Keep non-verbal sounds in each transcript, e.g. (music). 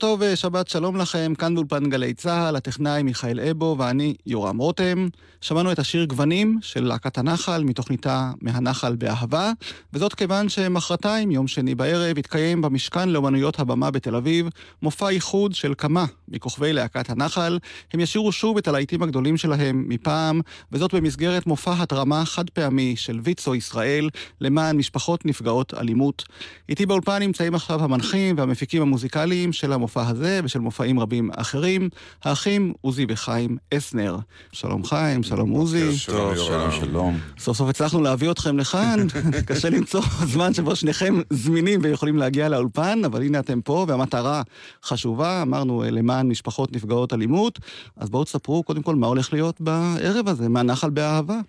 טוב ושבת שלום לכם, כאן באולפן גלי צה"ל, הטכנאי מיכאל אבו ואני יורם רותם. שמענו את השיר גוונים של להקת הנחל מתוכניתה מהנחל באהבה, וזאת כיוון שמחרתיים, יום שני בערב, יתקיים במשכן לאומנויות הבמה בתל אביב מופע איחוד של כמה מכוכבי להקת הנחל. הם ישירו שוב את הלהיטים הגדולים שלהם מפעם, וזאת במסגרת מופע התרמה חד פעמי של ויצו ישראל למען משפחות נפגעות אלימות. איתי באולפן נמצאים עכשיו המנחים והמפיקים המוזיקליים של המופע הזה ושל מופעים רבים אחרים, האחים עוזי וחיים אסנר. שלום חיים, שלום עוזי. שלום, שלום. סוף סוף הצלחנו להביא אתכם לכאן, (laughs) קשה למצוא זמן שבו שניכם זמינים ויכולים להגיע לאולפן, אבל הנה אתם פה, והמטרה חשובה, אמרנו, אה, למען משפחות נפגעות אלימות. אז בואו תספרו קודם כל מה הולך להיות בערב הזה, מהנחל באהבה.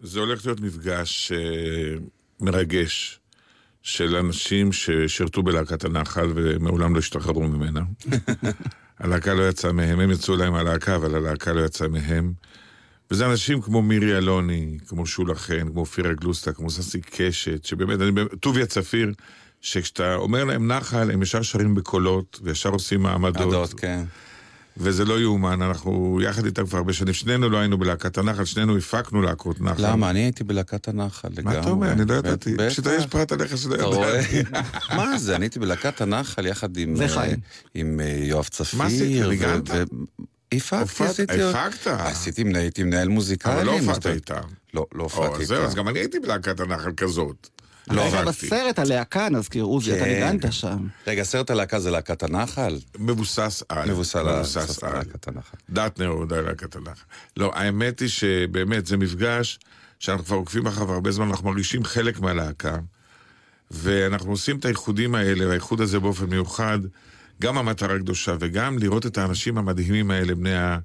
זה הולך להיות מפגש אה, מרגש של אנשים ששירתו בלהקת הנחל ומעולם לא השתחררו ממנה. (laughs) הלהקה לא יצאה מהם, הם יצאו להם הלהקה, אבל הלהקה לא יצאה מהם. וזה אנשים כמו מירי אלוני, כמו שולה חן, כמו אופירה גלוסטה, כמו ססי קשת, שבאמת, אני, טוביה צפיר, שכשאתה אומר להם נחל, הם ישר שרים בקולות, וישר עושים מעמדות. עדות, כן. וזה לא יאומן, אנחנו יחד איתם כבר הרבה שנים, שנינו לא היינו בלהקת הנחל, שנינו הפקנו להקות נחל. למה? אני הייתי בלהקת הנחל לגמרי. מה אתה אומר? אני לא ידעתי. פשוט יש פרט עליך שלא? ידעתי. (laughs) מה זה? אני הייתי בלהקת הנחל יחד עם... אה, אה, יואב צפיר. מה עשית? ניגנת? ו- הפקתי, עשיתי... הפקת? עשיתי, מנהל- הייתי מנהל מוזיקלי. אבל לא הופעת איתם. לא, לא הופעתי זהו, אז איתם. גם אני הייתי בלהקת הנחל כזאת. לא, אבל הפקתי. בסרט הלהקה, נזכיר, עוזי, אתה כן. ניגנת שם. רגע, סרט הלהקה זה להקת הנחל? מבוסס על. מבוסס על. להקת הנחל. דטנר הוא די להקת הנחל. לא, האמת היא שבאמת זה מפגש שאנחנו כבר עוקבים אחריו הרבה זמן, אנחנו מרגישים חלק מהלהקה, ואנחנו עושים את האיחודים האלה, והאיחוד הזה באופן מיוחד, גם המטרה קדושה, וגם לראות את האנשים המדהימים האלה, בני ה...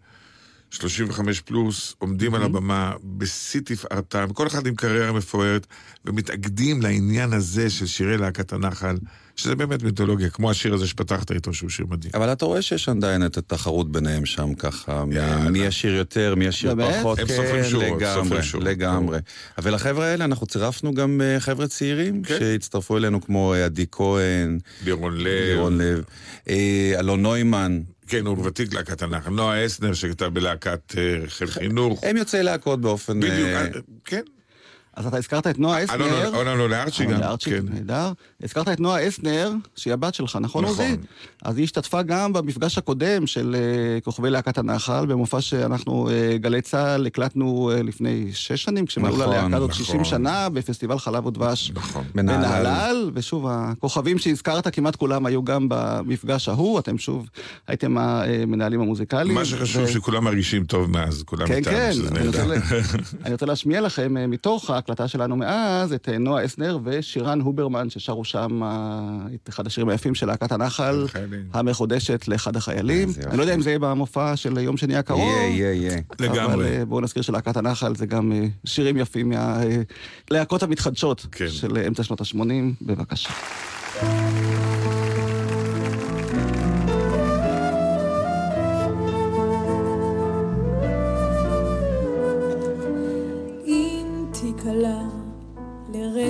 35 פלוס, עומדים על הבמה בשיא תפארתם, כל אחד עם קריירה מפוארת, ומתאגדים לעניין הזה של שירי להקת הנחל, שזה באמת מיתולוגיה, כמו השיר הזה שפתחת איתו, שהוא שיר מדהים. אבל אתה רואה שיש עדיין את התחרות ביניהם שם ככה. מי ישיר יותר, מי ישיר באמת? פחות, הם כן, סופרים שורות, לגמרי, סופרים שורות. לגמרי. אבל לחבר'ה האלה אנחנו צירפנו גם אה, חבר'ה צעירים כן. שהצטרפו אלינו כמו אה, עדי כהן, לירון לב. לירון לב, אה, אלון נוימן, כן, הוא ותיק להקת הנחל. נועה אסנר, שהייתה בלהקת חיל חינוך. הם יוצאי להקות באופן... בדיוק, כן. אז אתה הזכרת את נועה אסנר. אלון אלון לארצ'י אלון גם, לארצ'י, כן. נהדר. הזכרת את נועה אסנר, שהיא הבת שלך, נכון נכון. עוזי? אז היא השתתפה גם במפגש הקודם של אה, כוכבי להקת הנחל, במופע שאנחנו, אה, גלי צה"ל, הקלטנו אה, לפני שש שנים, כשמלאו נכון, ללהקה הזאת נכון. 60 שנה, בפסטיבל חלב ודבש. נכון. בנהלל. ושוב, הכוכבים שהזכרת, כמעט כולם היו גם במפגש ההוא, אתם שוב הייתם המנהלים המוזיקליים. מה שחשוב ו- שכולם מרגישים טוב מאז, כולם כן, איתנו, כן, שזה נהדר. אני רוצה להשמיע לכם אה, מתוך ההקלטה שלנו מאז את אה, נועה אסנר ושירן הוברמן ששרו שם אה, את אחד השירים היפים של להקת הנחל. המחודשת לאחד החיילים. אני לא יודע אם זה יהיה במופע של יום שני הקרוב. יהיה, יהיה, יהיה. אבל לגמרי. אה, בואו נזכיר שלהקת הנחל זה גם שירים יפים מהלהקות המתחדשות כן. של אמצע שנות ה-80. בבקשה.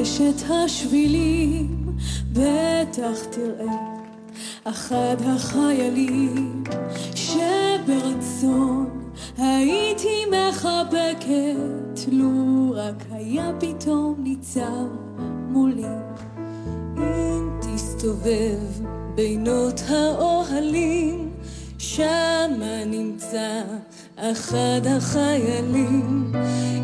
לרשת השבילים, בטח תראה אחד החיילים שברצון הייתי מחבקת, לו רק היה פתאום ניצב מולי. אם תסתובב בינות האוהלים, שמה נמצא אחד החיילים.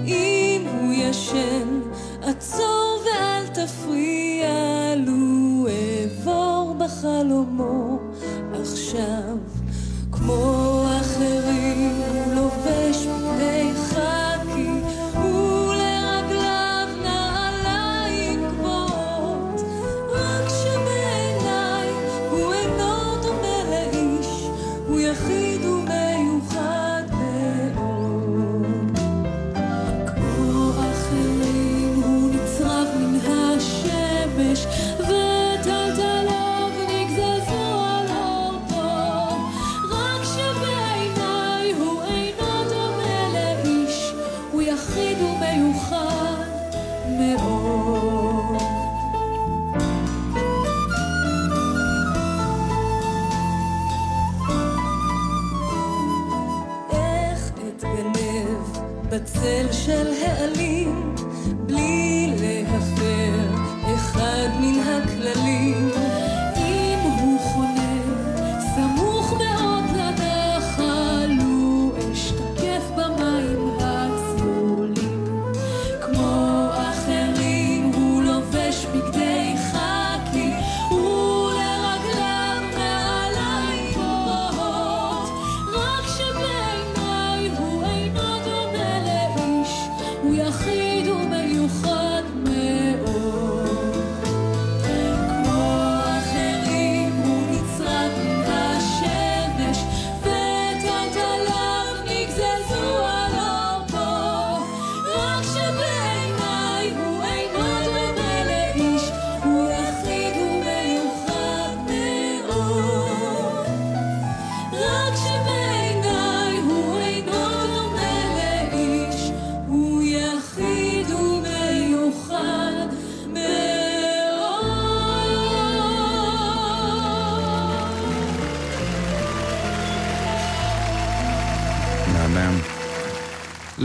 אם הוא ישן, עצור ואל תפריע לו אעבור בחלומו עכשיו. כמו אחרים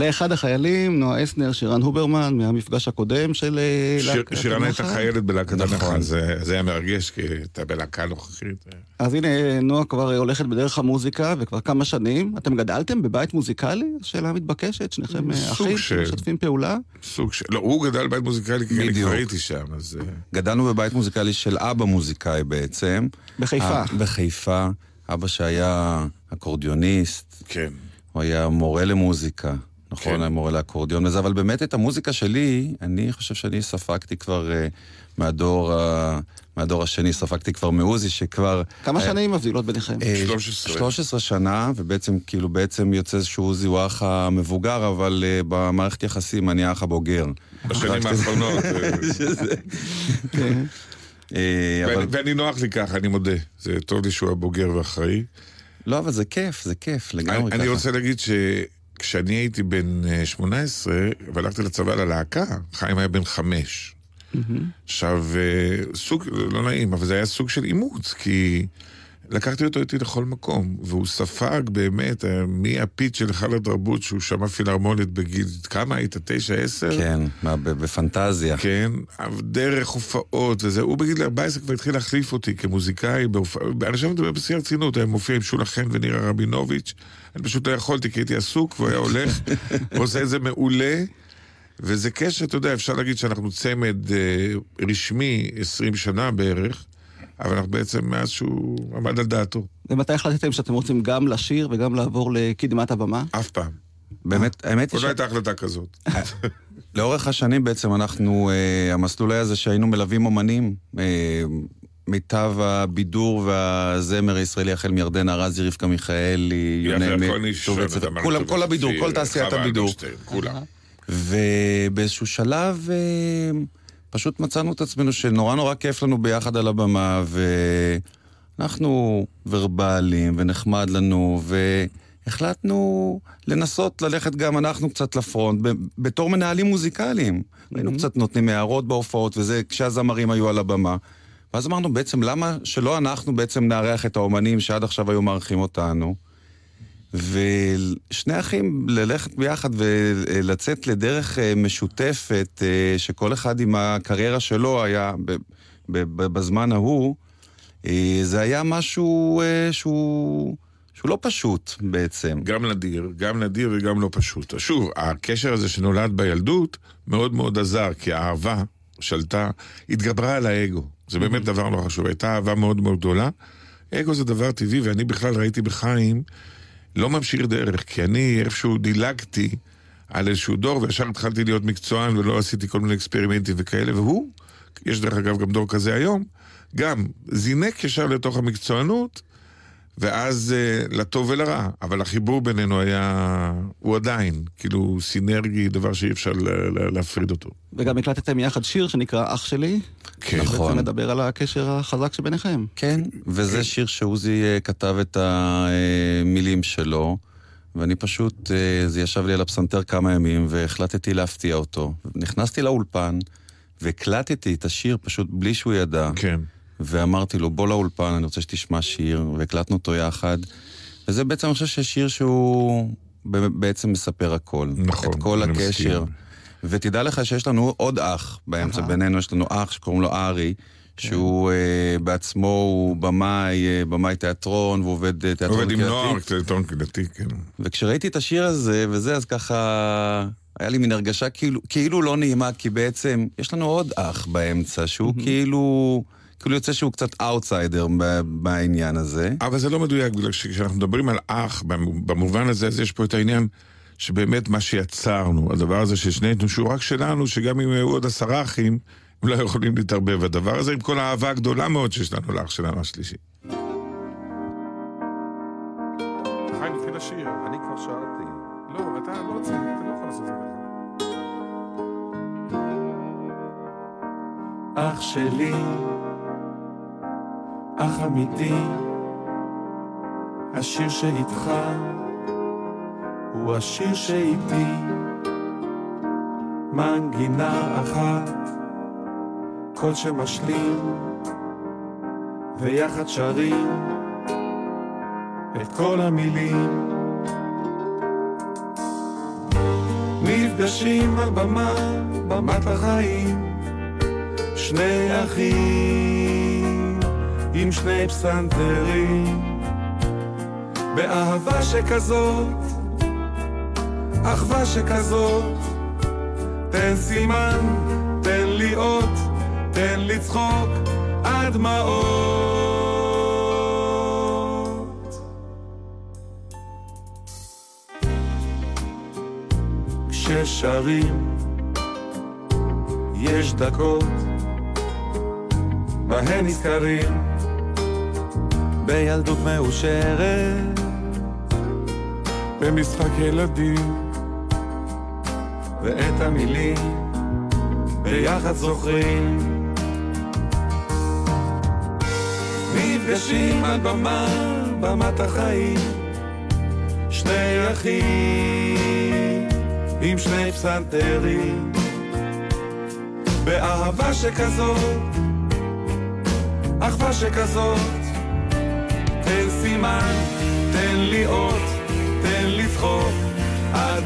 לאחד החיילים, נועה אסנר, שירן הוברמן, מהמפגש הקודם של אה, שיר- להקת שירן הייתה. חיילת בלהקת נכון. הנחל, זה זה היה מרגש, כי הייתה בלהקה נוכחית. אז הנה, נועה כבר הולכת בדרך המוזיקה, וכבר כמה שנים. אתם גדלתם בבית מוזיקלי? שאלה מתבקשת, שניכם אה, אחים, של- משתפים פעולה? סוג של... לא, הוא גדל בבית מוזיקלי, כי אני. כבר הייתי שם, אז... אה, גדלנו בבית מוזיקלי של אבא מוזיקאי בעצם. בחיפה. אה, בחיפה. אבא שהיה אקורדיוניסט, כן. הוא היה מורה למוזיקה. נכון, כן. היה מורה לאקורדיון וזה, אבל באמת את המוזיקה שלי, אני חושב שאני ספגתי כבר uh, מהדור, ה... מהדור השני, ספגתי כבר מעוזי, שכבר... כמה אה, שנים מבדילות ביניכם? אה, 13. 13 שנה, ובעצם, כאילו, בעצם יוצא שהוא עוזי הוא האח המבוגר, אבל uh, במערכת יחסים אני האח הבוגר. בשנים (laughs) האחרונות. כן. ואני- נוח לי ככה, אני מודה. זה טוב לי שהוא הבוגר ואחראי. לא, אבל זה כיף, זה כיף, לגמרי אני ככה. אני רוצה להגיד שכשאני הייתי בן אה, 18, והלכתי לצבא ללהקה, חיים היה בן חמש. עכשיו, אה, סוג, לא נעים, אבל זה היה סוג של אימוץ, כי לקחתי אותו איתי לכל מקום, והוא ספג באמת, אה, מהפיץ של היכל התרבות, שהוא שמע פילהרמונית בגיל, כמה היית? תשע, עשר? כן, מה, בפנטזיה. כן, דרך הופעות וזה, הוא בגיל 14 כבר התחיל להחליף אותי כמוזיקאי, בהופ... אני עכשיו מדבר בשיא הרצינות, היה מופיע עם שולה חן ונירה רבינוביץ', אני פשוט לא יכולתי כי הייתי עסוק, והוא היה הולך, (laughs) ועושה את זה מעולה, וזה קשר, אתה יודע, אפשר להגיד שאנחנו צמד אה, רשמי 20 שנה בערך, אבל אנחנו בעצם מאז שהוא עמד על דעתו, ומתי החלטתם שאתם רוצים גם לשיר וגם לעבור לקדמת הבמה? אף פעם. באמת, האמת היא עוד ש... לא הייתה החלטה כזאת. (laughs) לאורך השנים בעצם אנחנו, אה, המסלול היה זה שהיינו מלווים אומנים. אה, מיטב הבידור והזמר הישראלי, החל מירדנה ארזי, רבקה מיכאלי, אתה אומר, כולם, כל הבידור, כל תעשיית הבידור. ובאיזשהו שלב אה, פשוט מצאנו את עצמנו שנורא נורא כיף לנו ביחד על הבמה, ואנחנו ורבליים, ונחמד לנו, והחלטנו לנסות ללכת גם אנחנו קצת לפרונט, ב- בתור מנהלים מוזיקליים. היינו קצת נותנים הערות בהופעות, וזה כשהזמרים היו על הבמה. ואז אמרנו, בעצם למה שלא אנחנו בעצם נארח את האומנים שעד עכשיו היו מארחים אותנו? ושני אחים ללכת ביחד ולצאת לדרך אה, משותפת, אה, שכל אחד עם הקריירה שלו היה בזמן ההוא, אה, זה היה משהו שהוא, שהוא לא פשוט בעצם. גם נדיר, גם נדיר וגם לא פשוט. שוב, הקשר הזה שנולד בילדות מאוד מאוד עזר, כי האהבה שלטה, התגברה על האגו. זה באמת דבר נורא חשוב. הייתה אהבה מאוד מאוד גדולה. אגו זה דבר טבעי, ואני בכלל ראיתי בחיים לא ממשיך דרך, כי אני איפשהו דילגתי על איזשהו דור, וישר התחלתי להיות מקצוען ולא עשיתי כל מיני אקספרימנטים וכאלה, והוא, יש דרך אגב גם דור כזה היום, גם זינק ישר לתוך המקצוענות, ואז uh, לטוב ולרע, אבל החיבור בינינו היה, הוא עדיין, כאילו סינרגי, דבר שאי אפשר ל- ל- להפריד אותו. וגם הקלטתם יחד שיר שנקרא אח שלי. כן. נכון. בעצם מדבר על הקשר החזק שביניכם. כן, וזה שיר שעוזי אה, כתב את המילים שלו, ואני פשוט, אה, זה ישב לי על הפסנתר כמה ימים, והחלטתי להפתיע אותו. נכנסתי לאולפן, והקלטתי את השיר פשוט בלי שהוא ידע. כן. ואמרתי לו, בוא לאולפן, אני רוצה שתשמע שיר, והקלטנו אותו יחד. וזה בעצם, אני חושב ששיר שהוא בעצם מספר הכל. נכון, את כל אני הקשר. מסכים. ותדע לך שיש לנו עוד אח באמצע אהה. בינינו, יש לנו אח שקוראים לו ארי, שהוא אה, בעצמו הוא במאי, אה, במאי תיאטרון, והוא עובד אה, תיאטרון עובד עם קהילתי. נוער, טלטון קהילתי, כן. וכשראיתי את השיר הזה, וזה, אז ככה... היה לי מין הרגשה כאילו, כאילו לא נעימה, כי בעצם יש לנו עוד אח באמצע, שהוא כאילו... כאילו יוצא שהוא קצת אאוטסיידר בעניין הזה. אבל זה לא מדויק, בגלל שכשאנחנו מדברים על אח, במ- במובן הזה, אז יש פה את העניין שבאמת מה שיצרנו, הדבר הזה ששנינו, שהוא רק שלנו, שגם אם היו עוד עשרה אחים, הם לא יכולים להתערבב. הדבר הזה עם כל האהבה הגדולה מאוד שיש לנו לאח שלנו השלישי. חיים, התחיל השיר. אני כבר שאלתי. לא, אתה לא רוצה, אתה לא יכול לעשות את זה אח שלי, אח אמיתי, השיר שאיתך הוא השיר שאיתי, מנגינה אחת, קול שמשלים, ויחד שרים את כל המילים. נפגשים על במה, במת החיים, שני אחים עם שני פסנתרים באהבה שכזאת, אחווה שכזאת תן סימן, תן לי אות, תן לי צחוק עד דמעות כששרים יש דקות בהן נזכרים בילדות מאושרת במשחק ילדים ואת המילים ביחד זוכרים. נפגשים על במה, במת החיים שני אחים עם שני פסנתרים. באהבה שכזאת, אחווה שכזאת, תן סימן, תן לי אות, תן לי צחוק, עד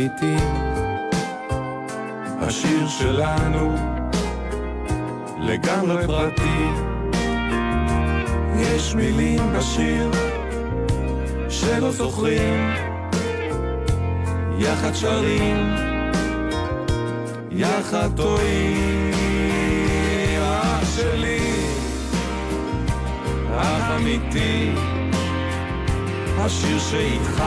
אמיתי, השיר שלנו לגמרי פרטי. יש מילים בשיר שלא זוכרים, יחד שרים, יחד טועים. אח שלי, אח אמיתי, השיר שאיתך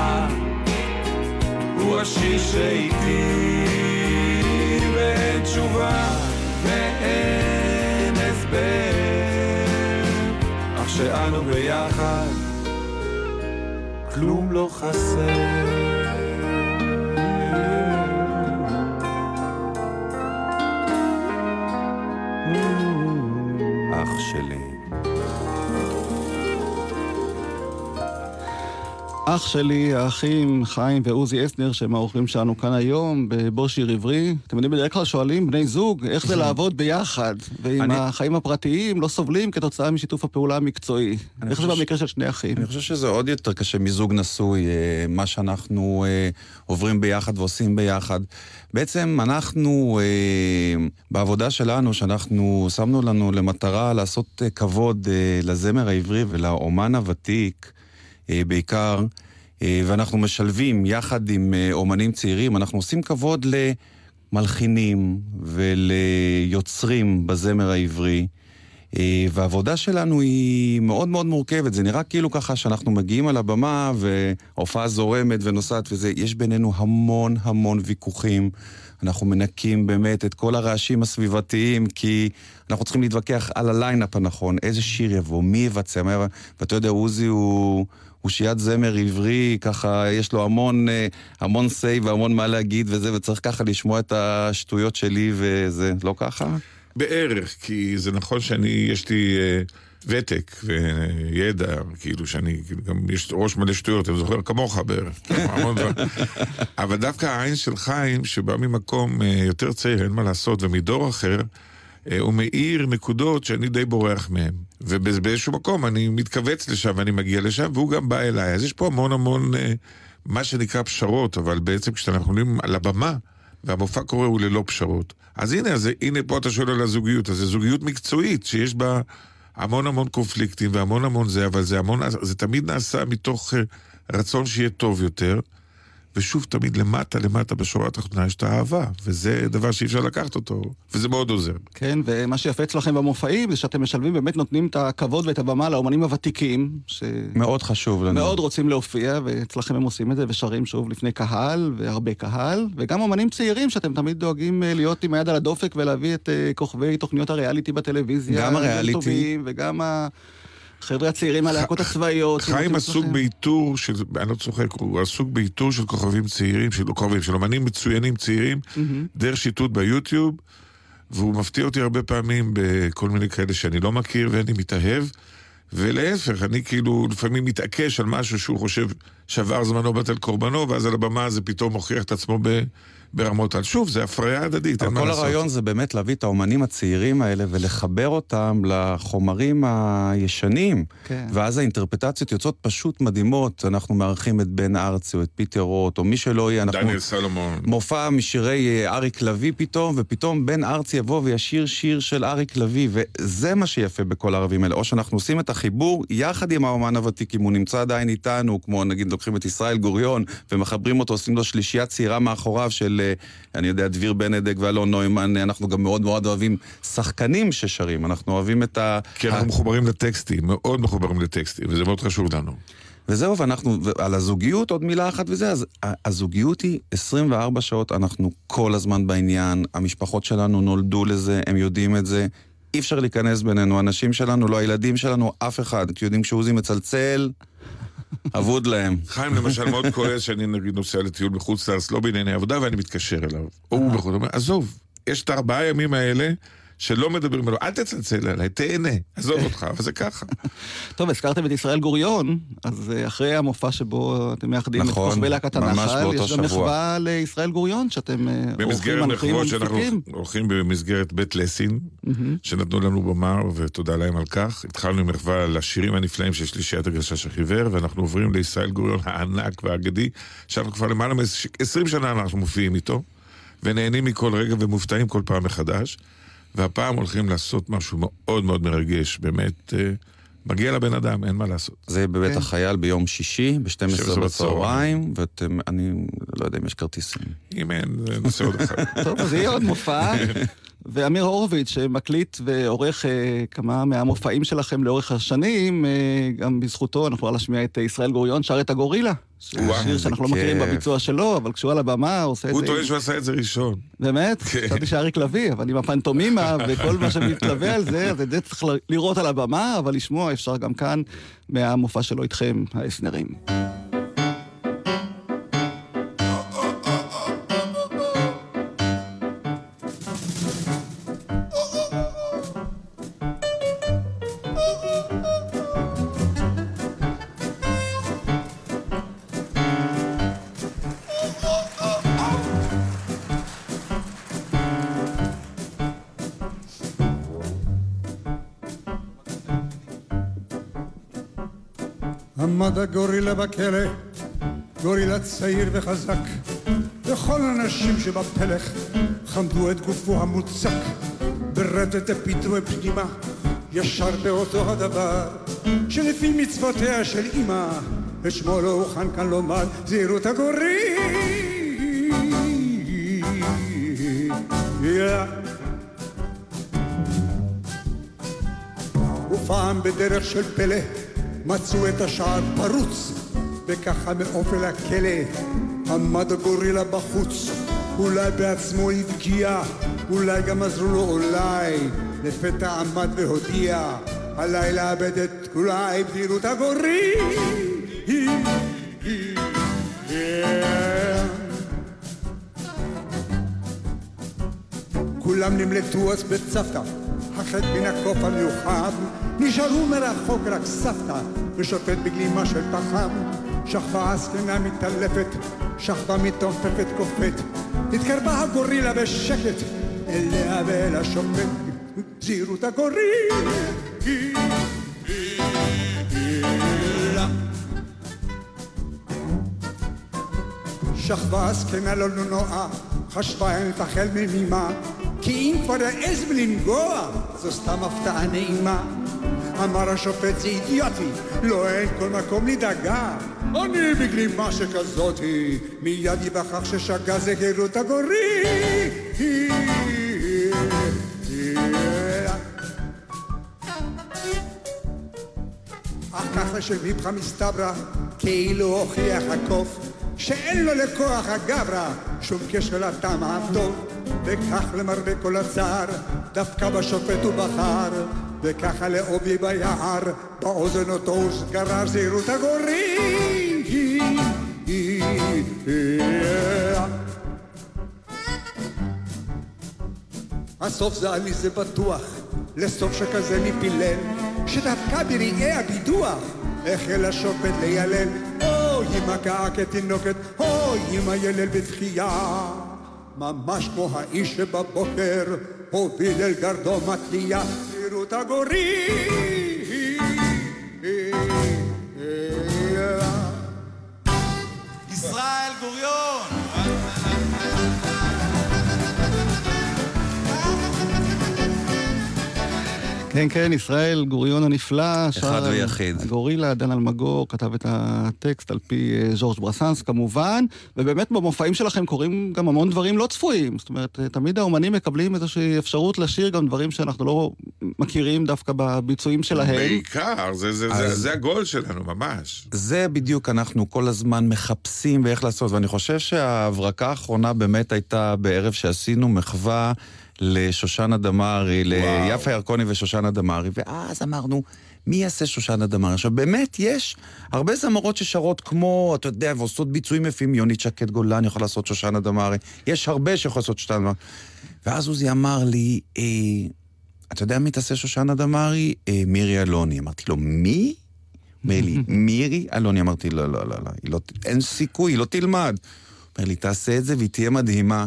השיר שאיתי ואין ואין הסבר. אך שאנו ביחד כלום לא חסר אח שלי, האחים חיים ועוזי אסנר, שהם האורחים שלנו כאן היום, בבוא שיר עברי. אתם יודעים, בדרך כלל שואלים בני זוג, איך זה לעבוד ביחד, ואם אני- החיים הפרטיים לא סובלים כתוצאה משיתוף הפעולה המקצועי. איך זה חושב במקרה של שני אחים? אני חושב שזה עוד יותר קשה מזוג נשוי, אה, מה שאנחנו אה, עוברים ביחד ועושים ביחד. בעצם אנחנו, אה, בעבודה שלנו, שאנחנו שמנו לנו למטרה לעשות כבוד לזמר העברי ולאומן הוותיק, בעיקר, אה, ואנחנו משלבים יחד עם אה, אומנים צעירים, אנחנו עושים כבוד למלחינים וליוצרים בזמר העברי. אה, והעבודה שלנו היא מאוד מאוד מורכבת. זה נראה כאילו ככה שאנחנו מגיעים על הבמה וההופעה זורמת ונוסעת וזה, יש בינינו המון המון ויכוחים. אנחנו מנקים באמת את כל הרעשים הסביבתיים, כי אנחנו צריכים להתווכח על הליינאפ הנכון, איזה שיר יבוא, מי יבצע, מה יבוא. ואתה יודע, עוזי הוא... הוא שיית זמר עברי, ככה יש לו המון, אה, המון say והמון מה להגיד וזה, וצריך ככה לשמוע את השטויות שלי וזה, לא ככה? בערך, כי זה נכון שאני, יש לי אה, ותק וידע, כאילו שאני, כאילו, גם יש ראש מלא שטויות, אני זוכר כמוך בערך, (laughs) דברים. אבל דווקא העין של חיים, שבא ממקום אה, יותר צעיר, אין מה לעשות, ומדור אחר, הוא מאיר נקודות שאני די בורח מהן. ובאיזשהו מקום אני מתכווץ לשם ואני מגיע לשם, והוא גם בא אליי. אז יש פה המון המון, אה, מה שנקרא פשרות, אבל בעצם כשאנחנו עולים על הבמה, והמופע קורה הוא ללא פשרות. אז הנה, אז הנה פה אתה שואל על הזוגיות, אז זו זוגיות מקצועית שיש בה המון המון קונפליקטים והמון המון זה, אבל זה המון, זה תמיד נעשה מתוך אה, רצון שיהיה טוב יותר. ושוב, תמיד למטה, למטה בשורה התחתונה יש את האהבה, וזה דבר שאי אפשר לקחת אותו, וזה מאוד עוזר. כן, ומה שיפה אצלכם במופעים זה שאתם משלבים, באמת נותנים את הכבוד ואת הבמה לאומנים הוותיקים, שמאוד מאוד חשוב לנו. רוצים להופיע, ואצלכם הם עושים את זה ושרים שוב לפני קהל, והרבה קהל, וגם אומנים צעירים שאתם תמיד דואגים אה, להיות עם היד על הדופק ולהביא את אה, כוכבי תוכניות הריאליטי בטלוויזיה. גם הריאליטי. טובים, וגם החבר'ה הצעירים מהלהקות הצבאיות. חיים עסוק. באיתור של, אני לא צוחק, הוא עסוק באיתור של כוכבים צעירים, של כוכבים, של אמנים מצוינים צעירים, דרך שיטוט ביוטיוב, והוא מפתיע אותי הרבה פעמים בכל מיני כאלה שאני לא מכיר ואני מתאהב, ולהפך, אני כאילו לפעמים מתעקש על משהו שהוא חושב שעבר זמנו בטל קורבנו, ואז על הבמה זה פתאום מוכיח את עצמו ב, ברמות על. שוב, זה הפריה הדדית, אין אבל כל לעשות. הרעיון זה באמת להביא את האומנים הצעירים האלה ולחבר אותם לחומרים הישנים. כן. ואז האינטרפטציות יוצאות פשוט מדהימות. אנחנו מארחים את בן ארצי או את פיטר רוט, או מי שלא יהיה, אנחנו... דניאל סלומון. מופע משירי אה, אריק לביא פתאום, ופתאום בן ארצי יבוא וישיר שיר של אריק לביא, וזה מה שיפה בכל הערבים האלה. או שאנחנו עושים את החיבור יחד עם האומן הוותיק, אם הוא נמצא עדיין איתנו, כמו נגיד לוקחים את ישראל גוריון, ומחברים אותו, עושים לו שלישייה צעירה מאחוריו של, אני יודע, דביר בנדק ואלון נוימן, אנחנו גם מאוד מאוד אוהבים שחקנים ששרים, אנחנו אוהבים את ה... כי אנחנו מחוברים לטקסטים, מאוד מחוברים לטקסטים, וזה מאוד חשוב לנו. וזהו, ואנחנו, על הזוגיות עוד מילה אחת וזה, אז הזוגיות היא 24 שעות, אנחנו כל הזמן בעניין, המשפחות שלנו נולדו לזה, הם יודעים את זה. אי אפשר להיכנס בינינו, הנשים שלנו, לא הילדים שלנו, אף אחד. כי יודעים כשעוזי מצלצל, אבוד להם. חיים למשל מאוד כועס שאני נגיד נוסע לטיול בחוץ לארץ, לא בענייני עבודה, ואני מתקשר אליו. הוא בחוץ, אומר, עזוב, יש את הארבעה ימים האלה שלא מדברים אליו, אל תצלצל אליי, תהנה, עזוב אותך, אבל זה ככה. (laughs) טוב, הזכרתם את ישראל גוריון, אז אה, אחרי המופע שבו אתם מאחדים את נכון, כוכבי להקת הנחל, יש גם. מחווה לישראל גוריון, שאתם אה, עורכים, במסגרת מנחים ומפיקים. הולכים במסגרת בית לסין, שנתנו לנו במה, ותודה להם על כך. התחלנו עם מחווה לשירים הנפלאים של שלישיית הגשש החיוור, ואנחנו עוברים לישראל גוריון הענק והאגדי, שאנחנו כבר למעלה מ-20 שנה אנחנו מופיעים איתו, ונהנים מכל רגע ומופתעים כל פעם מחדש. והפעם הולכים לעשות משהו מאוד מאוד מרגש, באמת, אה, מגיע לבן אדם, אין מה לעשות. זה בבית כן. החייל ביום שישי, ב-12 12 בצהריים, ואתם, אני לא יודע אם יש כרטיסים. אם אין, זה נושא עוד אחד. (laughs) טוב, אז יהיה עוד מופע. ואמיר הורוביץ, שמקליט ועורך אה, כמה מהמופעים שלכם לאורך השנים, אה, גם בזכותו אנחנו נוכל להשמיע את אה, ישראל גוריון, שר את הגורילה. שהוא שיר שאנחנו לא מכירים. בביצוע שלו, אבל כשהוא על הבמה, הוא עושה את הוא זה... טוען שהוא עשה את זה ראשון. באמת? כן. חשבתי שאריק לביא, אבל עם הפנטומימה (laughs) וכל מה שמתלווה על זה, אז את זה צריך לראות על הבמה, אבל לשמוע אפשר גם כאן מהמופע שלו איתכם, האסנרים. עמד הגורילה בכלא, גורילה צעיר וחזק, וכל הנשים שבפלך חמדו את גופו המוצק, ברטט הפיתו פנימה, ישר באותו הדבר, שלפי מצוותיה של אמא, את שמו לא הוכן כאן לומר, זהירות הגורילה. ופעם בדרך של פלא מצאו את השער פרוץ וככה מאופל הכלא עמד הגורילה בחוץ. אולי בעצמו הבקיע אולי גם עזרו לו אולי. לפתע עמד והודיע עליי לאבד את אולי בדירות הגורילה כולם נמלטו אז בצוותא, החטא מן הקוף המיוחד, נשארו מרחוק רק סבתא, ושופט בגלימה של פחם. שכבה הזקנה מתעלפת, שכבה מתעופפת קופאת, התקרבה הגורילה בשקט, אליה ואל השופט, זהירות הגורילה. שכבה הזקנה לא נועה, חשבה אין תחל ממימה, כי אם כבר העז בלנגוע, זו סתם הפתעה נעימה. אמר השופט זה אידיוטי, לא אין כל מקום לדאגה. אני בגלימה שכזאתי, מיד ייווכח ששגה זה גרות הגורילה. אך ככה שמיפך מסתברא, כאילו הוכיח הקוף, שאין לו לכוח הגברא שום קשר לטעם הטוב, וכך למרבה כל הצער, דווקא בשופט הוא בחר, וככה לעובי ביער, באוזן אותו הוא גרר זהירות הגורילה. הסוף זה אני זה בטוח, לסוף שכזה מפילל, שדווקא ברגעי הבידוח החל השופט לילל, אוי אמא קעה כתינוקת, אוי אמא ילל בתחייה. ממש כמו האיש שבבוקר הוביל אל גרדו מתלייה, זהירות הגורילה. ישראל גוריון! כן, כן, ישראל, גוריון הנפלא. על ויחיד. הגורילה, דן אלמגור כתב את הטקסט על פי אה, ז'ורג' ברסנס כמובן, ובאמת במופעים שלכם קורים גם המון דברים לא צפויים. זאת אומרת, אה, תמיד האומנים מקבלים איזושהי אפשרות לשיר גם דברים שאנחנו לא מכירים דווקא בביצועים שלהם. בעיקר, זה- זה- זה- אז- זה הגול שלנו, ממש. זה בדיוק אנחנו כל הזמן מחפשים ואיך לעשות, ואני חושב שההברקה האחרונה באמת הייתה בערב שעשינו מחווה לשושנה דמארי, ליפה ירקוני ושושנה דמארי, ואז אמרנו, מי יעשה שושנה דמארי? עכשיו, באמת, יש הרבה זמרות ששרות כמו, אתה יודע, ועושות ביצועים יפים, יונית שקד גולן יכול לעשות שושנה דמארי, יש הרבה שיכול לעשות שושנה דמארי. ואז עוזי אמר לי, אה, אתה יודע מי תעשה שושנה דמארי? אה, מירי אלוני. אמרתי לו, מי? אומר לי, (laughs) מירי אלוני. אמרתי, לא, לא, לא, לא, לא, אין סיכוי, היא לא תלמד. אומר לי, תעשה את זה והיא תהיה מדהימה.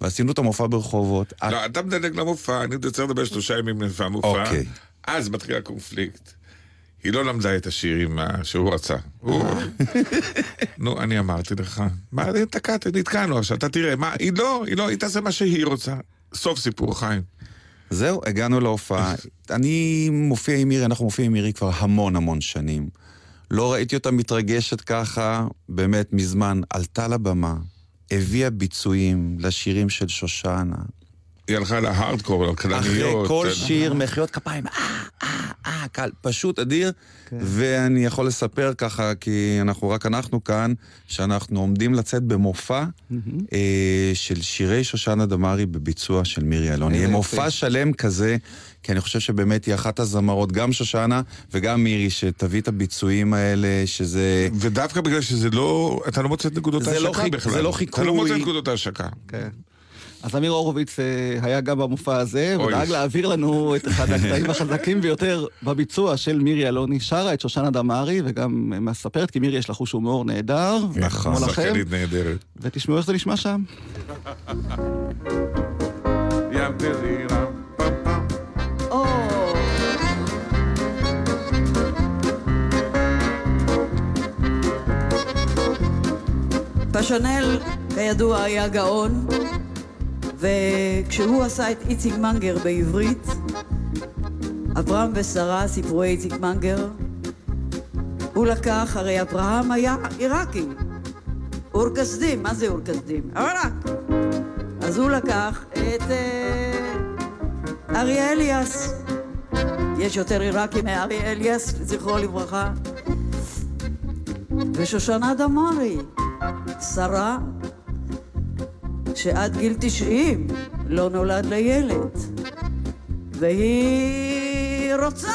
ועשינו את המופע ברחובות. לא, אתה מדלג למופע, אני רוצה לדבר שלושה ימים לפני המופע. אוקיי. אז מתחיל הקונפליקט. היא לא למדה את השירים אה, שהוא רצה. הוא- נו, אני אמרתי לך, מה, תקעת, נתקענו עכשיו, אתה תראה, מה, היא לא, היא לא, היא תעשה מה שהיא רוצה. סוף סיפור, חיים. זהו, הגענו להופעה. אני מופיע עם מירי, אנחנו מופיעים עם מירי כבר המון המון שנים. לא ראיתי אותה מתרגשת ככה, באמת, מזמן. עלתה לבמה, הביאה ביצועים לשירים של שושנה. היא הלכה להארדקור, אחרי לכלניות. כל שיר, מחיאות כפיים, אה, אה, אה, קל, פשוט אדיר. ואני יכול לספר ככה, כי אנחנו, רק אנחנו כאן, שאנחנו עומדים לצאת במופע אה, של שירי שושנה דמארי בביצוע של מירי אלוני. יהיה מופע. שלם כזה, כי אני חושב שבאמת היא אחת הזמרות, גם שושנה וגם מירי, שתביא את הביצועים האלה, שזה... ודווקא בגלל שזה לא, אתה לא מוצא את נקודות זה לא ההשקה חיק- בכלל. זה לא אתה חיקוי. לא מוצא את נקודות ההשקה. כן. אז אמיר הורוביץ אה, היה גם במופע הזה, אוי. ודאג להעביר לנו את אחד הקטעים (laughs) החזקים ביותר בביצוע של מירי אלוני. שרה את שושנה דמארי, וגם אה, מספרת, כי מירי יש לה חוש הומור נהדר. נכון. שחקנית נהדרת. ותשמעו איך זה נשמע שם. פשנל, כידוע, היה גאון, וכשהוא עשה את איציק מנגר בעברית, אברהם ושרה, סיפורי איציק מנגר, הוא לקח, הרי אברהם היה עיראקי, אור כסדים, מה זה אור כסדים? עיראק. אז הוא לקח את אה, אריה אליאס. יש יותר עיראקי מאריה אליאס, זכרו לברכה. ושושנה דמארי, שרה שעד גיל תשעים לא נולד לה ילד, והיא רוצה.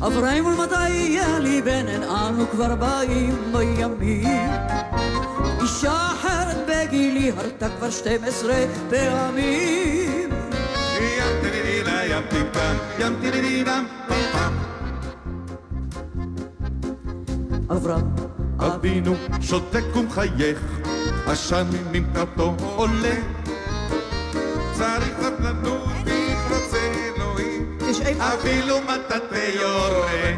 אברהם ולמתי יהיה לי בן, אין אנו כבר באים בימים. אישה אחרת בגילי הרתה כבר 12 פעמים. ים תרירה, ים טיפם, ים תרירה, פם פם. אברהם, אבינו שותק ומחייך, עשן ממטרתו עולה. צריך סבלנות, רוצה אלוהים, תשעים אפילו מטאטא יורה.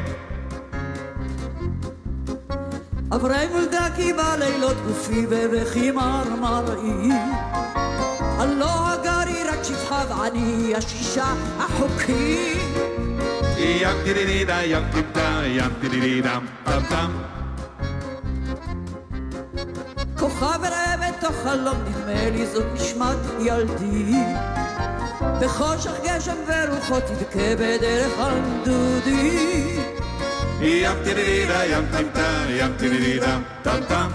אברהם ולדה כי בלילות גופי בבכי מרמראי. הלא הגרי רק שפחה ועני השישה החוקי. ים תרירה, ים טיפם, ים תרירה, פם פם. ראה בתוך חלום נדמה לי זאת נשמת ילדי. בחושך גשם ורוחות תבכה בדרך הנדודי. ים תרירה, ים טיפם, ים תרירה, טם טם.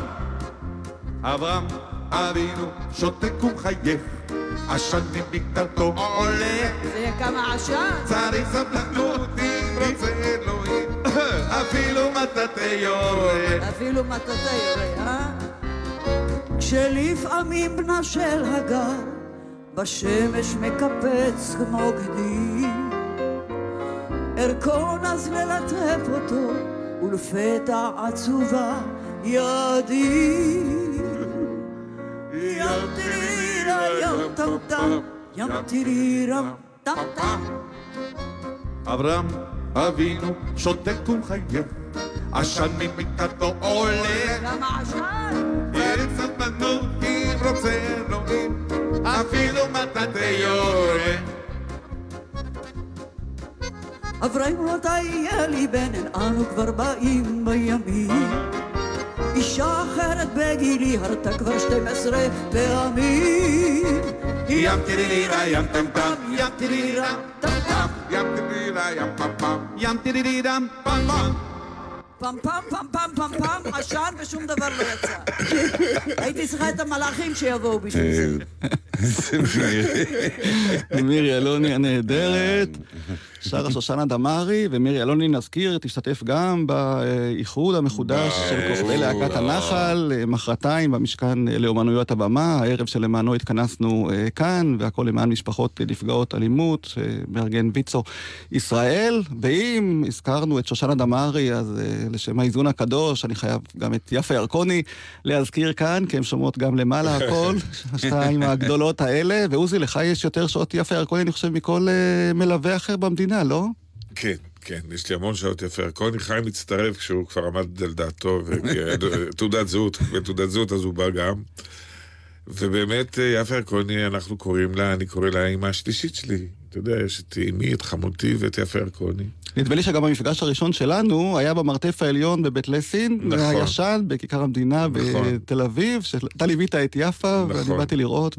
אברהם אבינו שותק ומחייך, עשן ממטרתו עולה. זה כמה עשן. צריך סבלנות אם רוצה אלוהים, (coughs) אפילו מטאטא יורה. אפילו מטאטא יורה, אה? כשלפעמים בנה של הגר בשמש מקפץ כמו גדי. ארכון אז ללטף אותו ולפתע עצובה ידי. ים תירירה ים טם טם ים תירירה טם טם אברהם אבינו שותק ומחייך, עשן ממיטתו עולה. כמה עשן אין סבלנות אם רוצה אלוהים, אפילו מטאטא יורה. אברהם מתי יהיה לי בן, אנו כבר באים בימים. אישה אחרת בגילי הרתה כבר 12 פעמים. ים תרירה, ים טם טם, ים תרירה, טם טם, ים תרירה, ים פם פם, ים תרירה, פם פם. פעם פעם פעם פעם פעם פעם עשן ושום דבר לא יצא. הייתי צריכה את המלאכים שיבואו בשביל זה. מירי אלוני הנהדרת, שרה שושנה דמארי, ומירי אלוני, נזכיר, תשתתף גם באיחוד המחודש של כוכבי להקת הנחל, אה, מחרתיים במשכן אה, לאומנויות הבמה, הערב שלמענו התכנסנו אה, כאן, והכל למען משפחות נפגעות אלימות, שמארגן ויצו ישראל. ואם הזכרנו את שושנה דמארי, אז לשם האיזון הקדוש, אני חייב גם את יפה ירקוני להזכיר כאן, כי הן שומעות גם למעלה (laughs) הכל, השתיים הגדולות האלה. ועוזי, לך יש יותר שעות יפה ירקוני, אני חושב, מכל מלווה אחר במדינה, לא? כן, כן, יש לי המון שעות יפה. ירקוני חיים מצטרף כשהוא כבר עמד על דעתו, ותעודת זהות, ותעודת זהות אז הוא בא גם. ובאמת, יפה ירקוני, אנחנו קוראים לה, אני קורא לה האימא השלישית שלי. אתה יודע, יש את אמי, את חמותי ואת יפה ירקוני. נדמה לי שגם המפגש הראשון שלנו היה במרתף העליון בבית לסין, נכון. הישן, בכיכר המדינה נכון. בתל אביב, שאתה ליווית את יפה, ואני נכון. באתי לראות,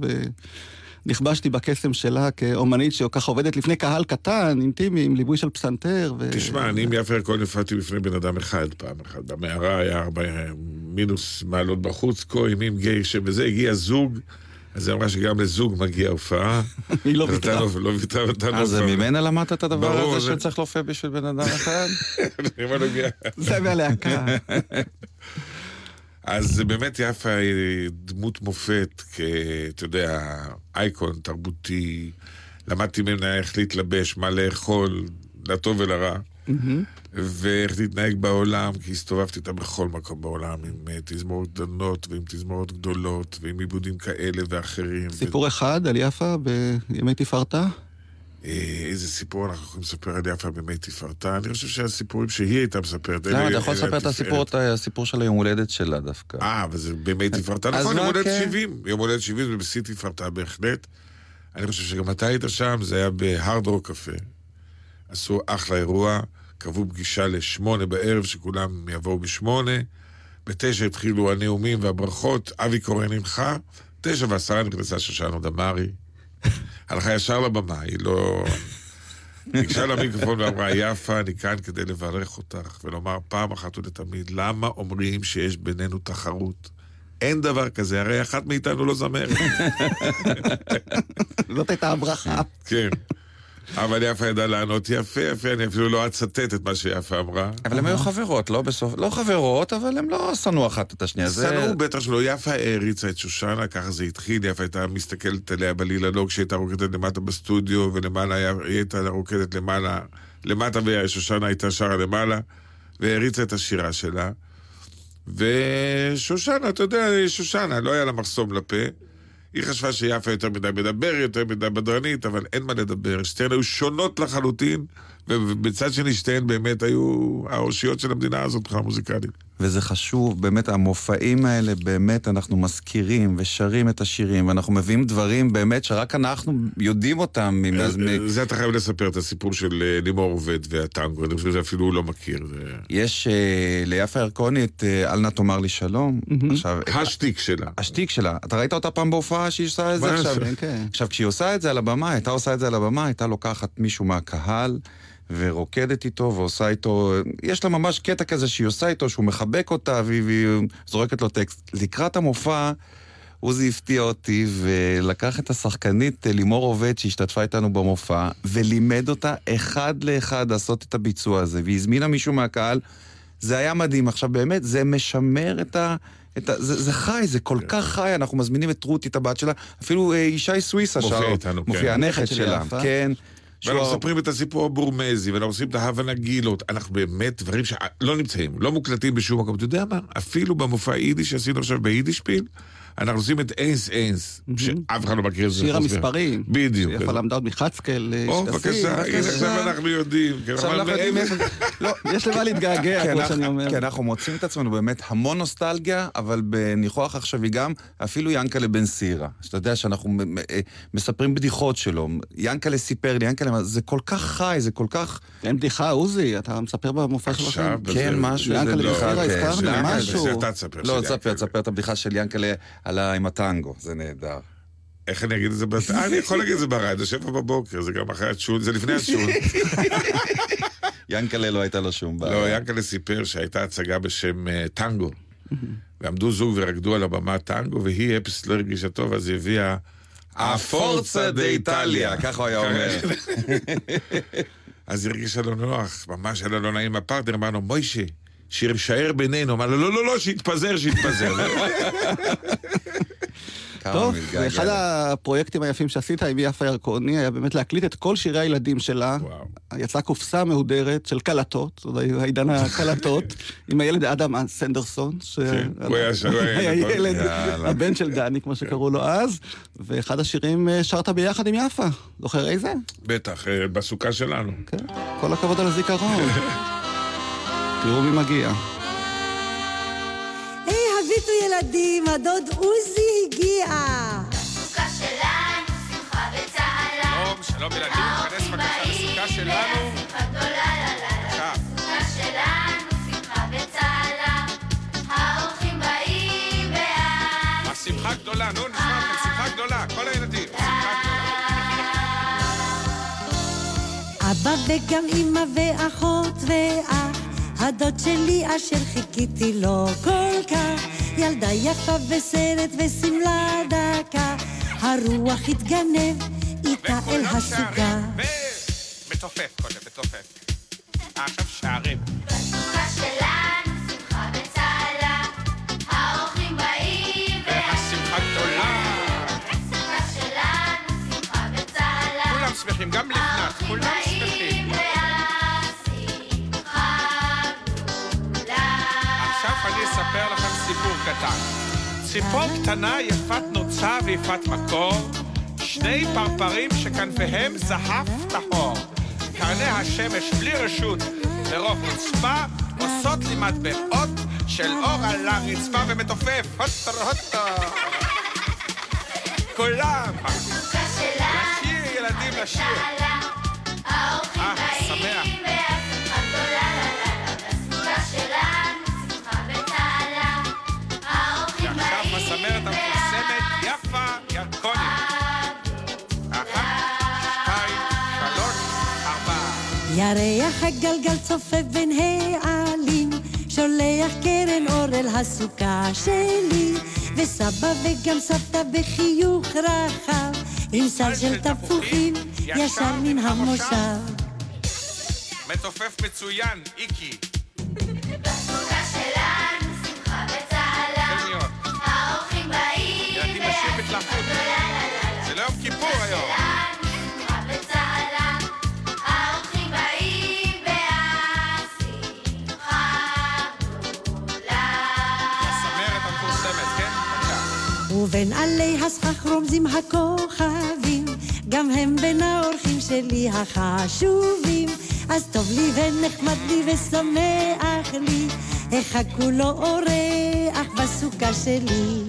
ונכבשתי בקסם שלה כאומנית שככה עובדת לפני קהל קטן, אינטימי, עם ליווי של פסנתר. ו... תשמע, אני עם יפה ירקוני הופעתי בפני בן אדם אחד פעם אחת. במערה היה ארבע מינוס מעלות בחוץ, כה אימים גיישה, וזה הגיע זוג. אז היא אמרה שגם לזוג מגיע הופעה. (laughs) היא לא ויתרה. לא ויתרה, נתנו אז הופעה. ממנה למדת את הדבר הזה זה- שצריך להופיע בשביל בן אדם אחד? (laughs) זה מהלהקה. (laughs) אז באמת יפה היא דמות מופת. אתה יודע, אייקון תרבותי. למדתי ממנה איך להתלבש, מה לאכול, לטוב ולרע. ואיך להתנהג בעולם, כי הסתובבתי איתה בכל מקום בעולם, עם אה, תזמורות קטנות ועם תזמורות גדולות, ועם עיבודים כאלה ואחרים. סיפור אחד על יפה בימי תפארתה? אה, איזה סיפור אנחנו יכולים לספר על יפה בימי תפארתה? אני חושב שהסיפורים שהיא הייתה מספרת... למה, אתה יכול לספר את. הסיפור, של היום הולדת שלה דווקא. אה, אבל זה בימי תפארתה, נכון, יום הולדת כן. 70. יום הולדת 70 זה בשיא תפארתה בהחלט. אני חושב שגם אתה היית שם, זה היה בהארד רוק קפה. עשו אחלה אירוע, קבעו פגישה לשמונה בערב, שכולם יבואו בשמונה. בתשע התחילו הנאומים והברכות, אבי קורן הנחה, תשע ועשרה נכנסה שושנה דמארי. הלכה ישר לבמה, היא לא... ניגשה למיקרופון ואמרה, יפה, אני כאן כדי לברך אותך ולומר פעם אחת ולתמיד, למה אומרים שיש בינינו תחרות? אין דבר כזה, הרי אחת מאיתנו לא זמרת. (laughs) זאת הייתה הברכה. כן. אבל יפה ידעה לענות יפה, יפה, אני אפילו לא אצטט את מה שיפה אמרה. אבל הן היו חברות, לא בסוף... לא חברות, אבל הן לא שנאו אחת את השנייה. שנאו בטח שלא, יפה העריצה את שושנה, ככה זה התחיל, יפה הייתה מסתכלת עליה בלילנוק כשהיא הייתה רוקדת למטה בסטודיו, ולמעלה היא הייתה רוקדת למעלה, למטה ושושנה הייתה שרה למעלה, והעריצה את השירה שלה. ושושנה, אתה יודע, שושנה, לא היה לה מחסום לפה. היא חשבה שיפה יותר מדי מדבר, יותר מדי בדרנית, אבל אין מה לדבר. שתיהן היו שונות לחלוטין, ובצד שני שתיהן באמת היו האושיות של המדינה הזאת מבחינה מוזיקלית. וזה חשוב, באמת, המופעים האלה, באמת, אנחנו מזכירים ושרים את השירים, ואנחנו מביאים דברים באמת שרק אנחנו יודעים אותם. אז מ- זה אתה חייב לספר את הסיפור של אה, לימור עובד והטנגו, אני חושב שאפילו הוא לא מכיר. זה... יש אה, ליפה ירקוני את אה, אל נא תאמר לי שלום. עכשיו, את- השטיק שלה. השטיק שלה. אתה ראית אותה פעם בהופעה שהיא עושה את זה עכשיו? זה? כן. עכשיו, כשהיא עושה את זה על הבמה, הייתה עושה את זה על הבמה, הייתה לוקחת מישהו מהקהל. ורוקדת איתו ועושה איתו, יש לה ממש קטע כזה שהיא עושה איתו, שהוא מחבק אותה והיא, והיא זורקת לו טקסט. לקראת המופע, עוזי הפתיע אותי ולקח את השחקנית אה, לימור עובד שהשתתפה איתנו במופע, ולימד אותה אחד לאחד לעשות את הביצוע הזה, והזמינה מישהו מהקהל. זה היה מדהים. עכשיו באמת, זה משמר את ה... את ה זה, זה חי, זה כל כך חי, אנחנו מזמינים את רותי, את הבת שלה, אפילו אה, ישי סוויסה מופיע שר, איתנו, כן. מופיע הנכד הנכד של שלה, יפה. כן. ואנחנו מספרים את הסיפור הבורמזי, ואנחנו עושים את ההבה נגילות. אנחנו באמת דברים שלא נמצאים, לא מוקלטים בשום מקום. אתה יודע מה? אפילו במופע יידיש שעשינו עכשיו ביידישפיל, אנחנו עושים את אינס אינס, שאף אחד לא מכיר את זה. שיר המספרים. בדיוק. יפה למדה עוד מחצקל. אה, או, בבקשה, הנה. עכשיו אנחנו יודעים. כן, עכשיו אנחנו יודעים איפה... לא, יש למה להתגעגע, כמו שאני אומר. כי אנחנו מוצאים את עצמנו באמת המון נוסטלגיה, אבל בניחוח עכשווי גם, אפילו ינקלה בן סירה. שאתה יודע שאנחנו אה, מספרים בדיחות שלו. ינקלה סיפר לי, ינקלה, זה כל כך חי, זה כל כך... אין בדיחה, עוזי, אתה מספר במופע שלכם. כן, משהו, ינקלה זה בן סירה, כן, הזכרנו, משהו. לא, תספר. תספר את הבדיחה של ינקלה על ה- עם הטנגו, זה נהדר. איך אני אגיד את זה? אני יכול להגיד את זה ברדיו, שבע בבוקר, זה גם אחרי הצ'ון, זה לפני הצ'ון. (laughs) ינקלה לא הייתה לו שום בעיה. לא, ינקלה סיפר שהייתה הצגה בשם אה, טנגו. ועמדו זוג ורקדו על הבמה טנגו, והיא, אפס לא הרגישה טוב, אז היא הביאה הפורצה דה איטליה, ככה הוא היה אומר. (laughs) אז הרגיש לנו נוח, ממש היה לו לא נעים הפרטנר, אמרנו, מוישה, שישאר בינינו, אמר לו, לא, לא, לא, שיתפזר, שיתפזר. טוב, ואחד לה. הפרויקטים היפים שעשית עם יפה ירקוני היה באמת להקליט את כל שירי הילדים שלה. וואו. יצאה קופסה מהודרת של קלטות, זאת אומרת, העידן הקלטות, (laughs) עם הילד אדם סנדרסון, ש- כן, (laughs) ילד. (laughs) הבן של דני, כמו שקראו לו אז, ואחד השירים אה, שרת ביחד עם יפה. זוכר איזה? בטח, אה, בסוכה שלנו. כן, כל הכבוד על הזיכרון. תראו מי מגיע. היי, הביטו ילדים, הדוד עוזי הגיע. סוכה שלנו, שמחה וצהלה. שלום, שלום ילדים, ניכנס בבקשה לסוכה שלנו. גדולה, לה לה לה. בבקשה. סוכה שלנו, שמחה וצהלה. האורחים באים ואז... השמחה גדולה, נו, נשמע שמחה גדולה, כל הילדים, שמחה גדולה. אבא וגם אמא ואחות ואח, הדוד שלי אשר חיכיתי לו כל כך, ילדה יפה וסרט ושמלה דקה, הרוח התגנב איתה אל וכולם הסוכה. ומתופף קודם, מתופף. אה, עכשיו שרים. בסוכה שלנו, שמחה וצהלה. האורחים באים. והשמחה גדולה. סוכה שלנו, שמחה וצהלה. כולם שמחים, גם לבנת, כולם ציפור קטנה יפת נוצה ויפת מקור, שני פרפרים שכנפיהם זהב טהור. קרני השמש בלי רשות ברוב חוצפה עושות לי מטבעות של אור על הרצפה ומתופף. הוטו הוטו. כולם. לשיר ילדים לשיר. אה, שמח. ועכשיו ירח הגלגל צופה בין העלים, שולח קרן אור אל הסוכה שלי, וסבא וגם סבתא בחיוך רחב, עם סל של תפוחים ישר מן המושב. מתופף מצוין, איקי. יפה ובין עלי הסכך רומזים הכוכבים, גם הם בין האורחים שלי החשובים. אז טוב לי ונחמד לי ושמח לי, איך הכולו אורח בסוכה שלי.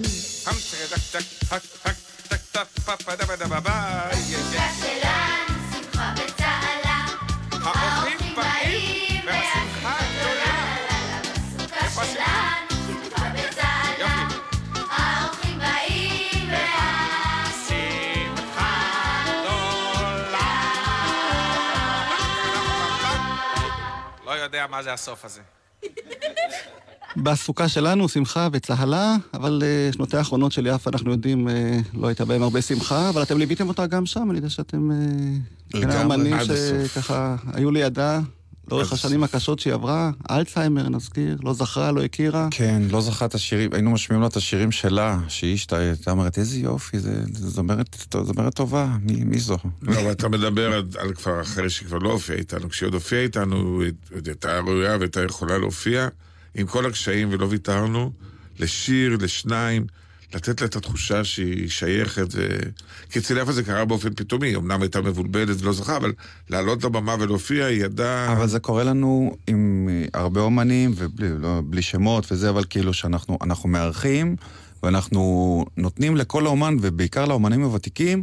יודע מה זה הסוף הזה. בסוכה שלנו שמחה וצהלה, אבל אה, שנותיה האחרונות של יפה, אנחנו יודעים, אה, לא הייתה בהם הרבה שמחה, אבל אתם ליוויתם אותה גם שם, אני יודע שאתם... בין לגמרי, עד הסוף. שככה היו לידה לאורך השנים הקשות שהיא עברה, אלצהיימר נזכיר, לא זכרה, לא הכירה. כן, לא זכרה את השירים, היינו משמיעים לו את השירים שלה, שהיא השתה- הייתה אומרת, איזה יופי, זה זה זמרת טובה, מי מי זו? לא, אבל אתה מדבר על, על כבר אחרי שהיא כבר לא הופיעה איתנו. כשהיא עוד הופיעה איתנו, היא הייתה ראויה והייתה יכולה להופיע, עם כל הקשיים ולא ויתרנו, לשיר, לשניים, לתת לה את התחושה שהיא שייכת. ו... כי אצל יפה זה קרה באופן פתאומי, אמנם הייתה מבולבלת ולא זכה, אבל לעלות לבמה ולהופיע, היא ידעה... אבל זה קורה לנו עם הרבה אומנים, ובלי לא, שמות וזה, אבל כאילו שאנחנו אנחנו מארחים, ואנחנו נותנים לכל האומן, ובעיקר לאומנים הוותיקים,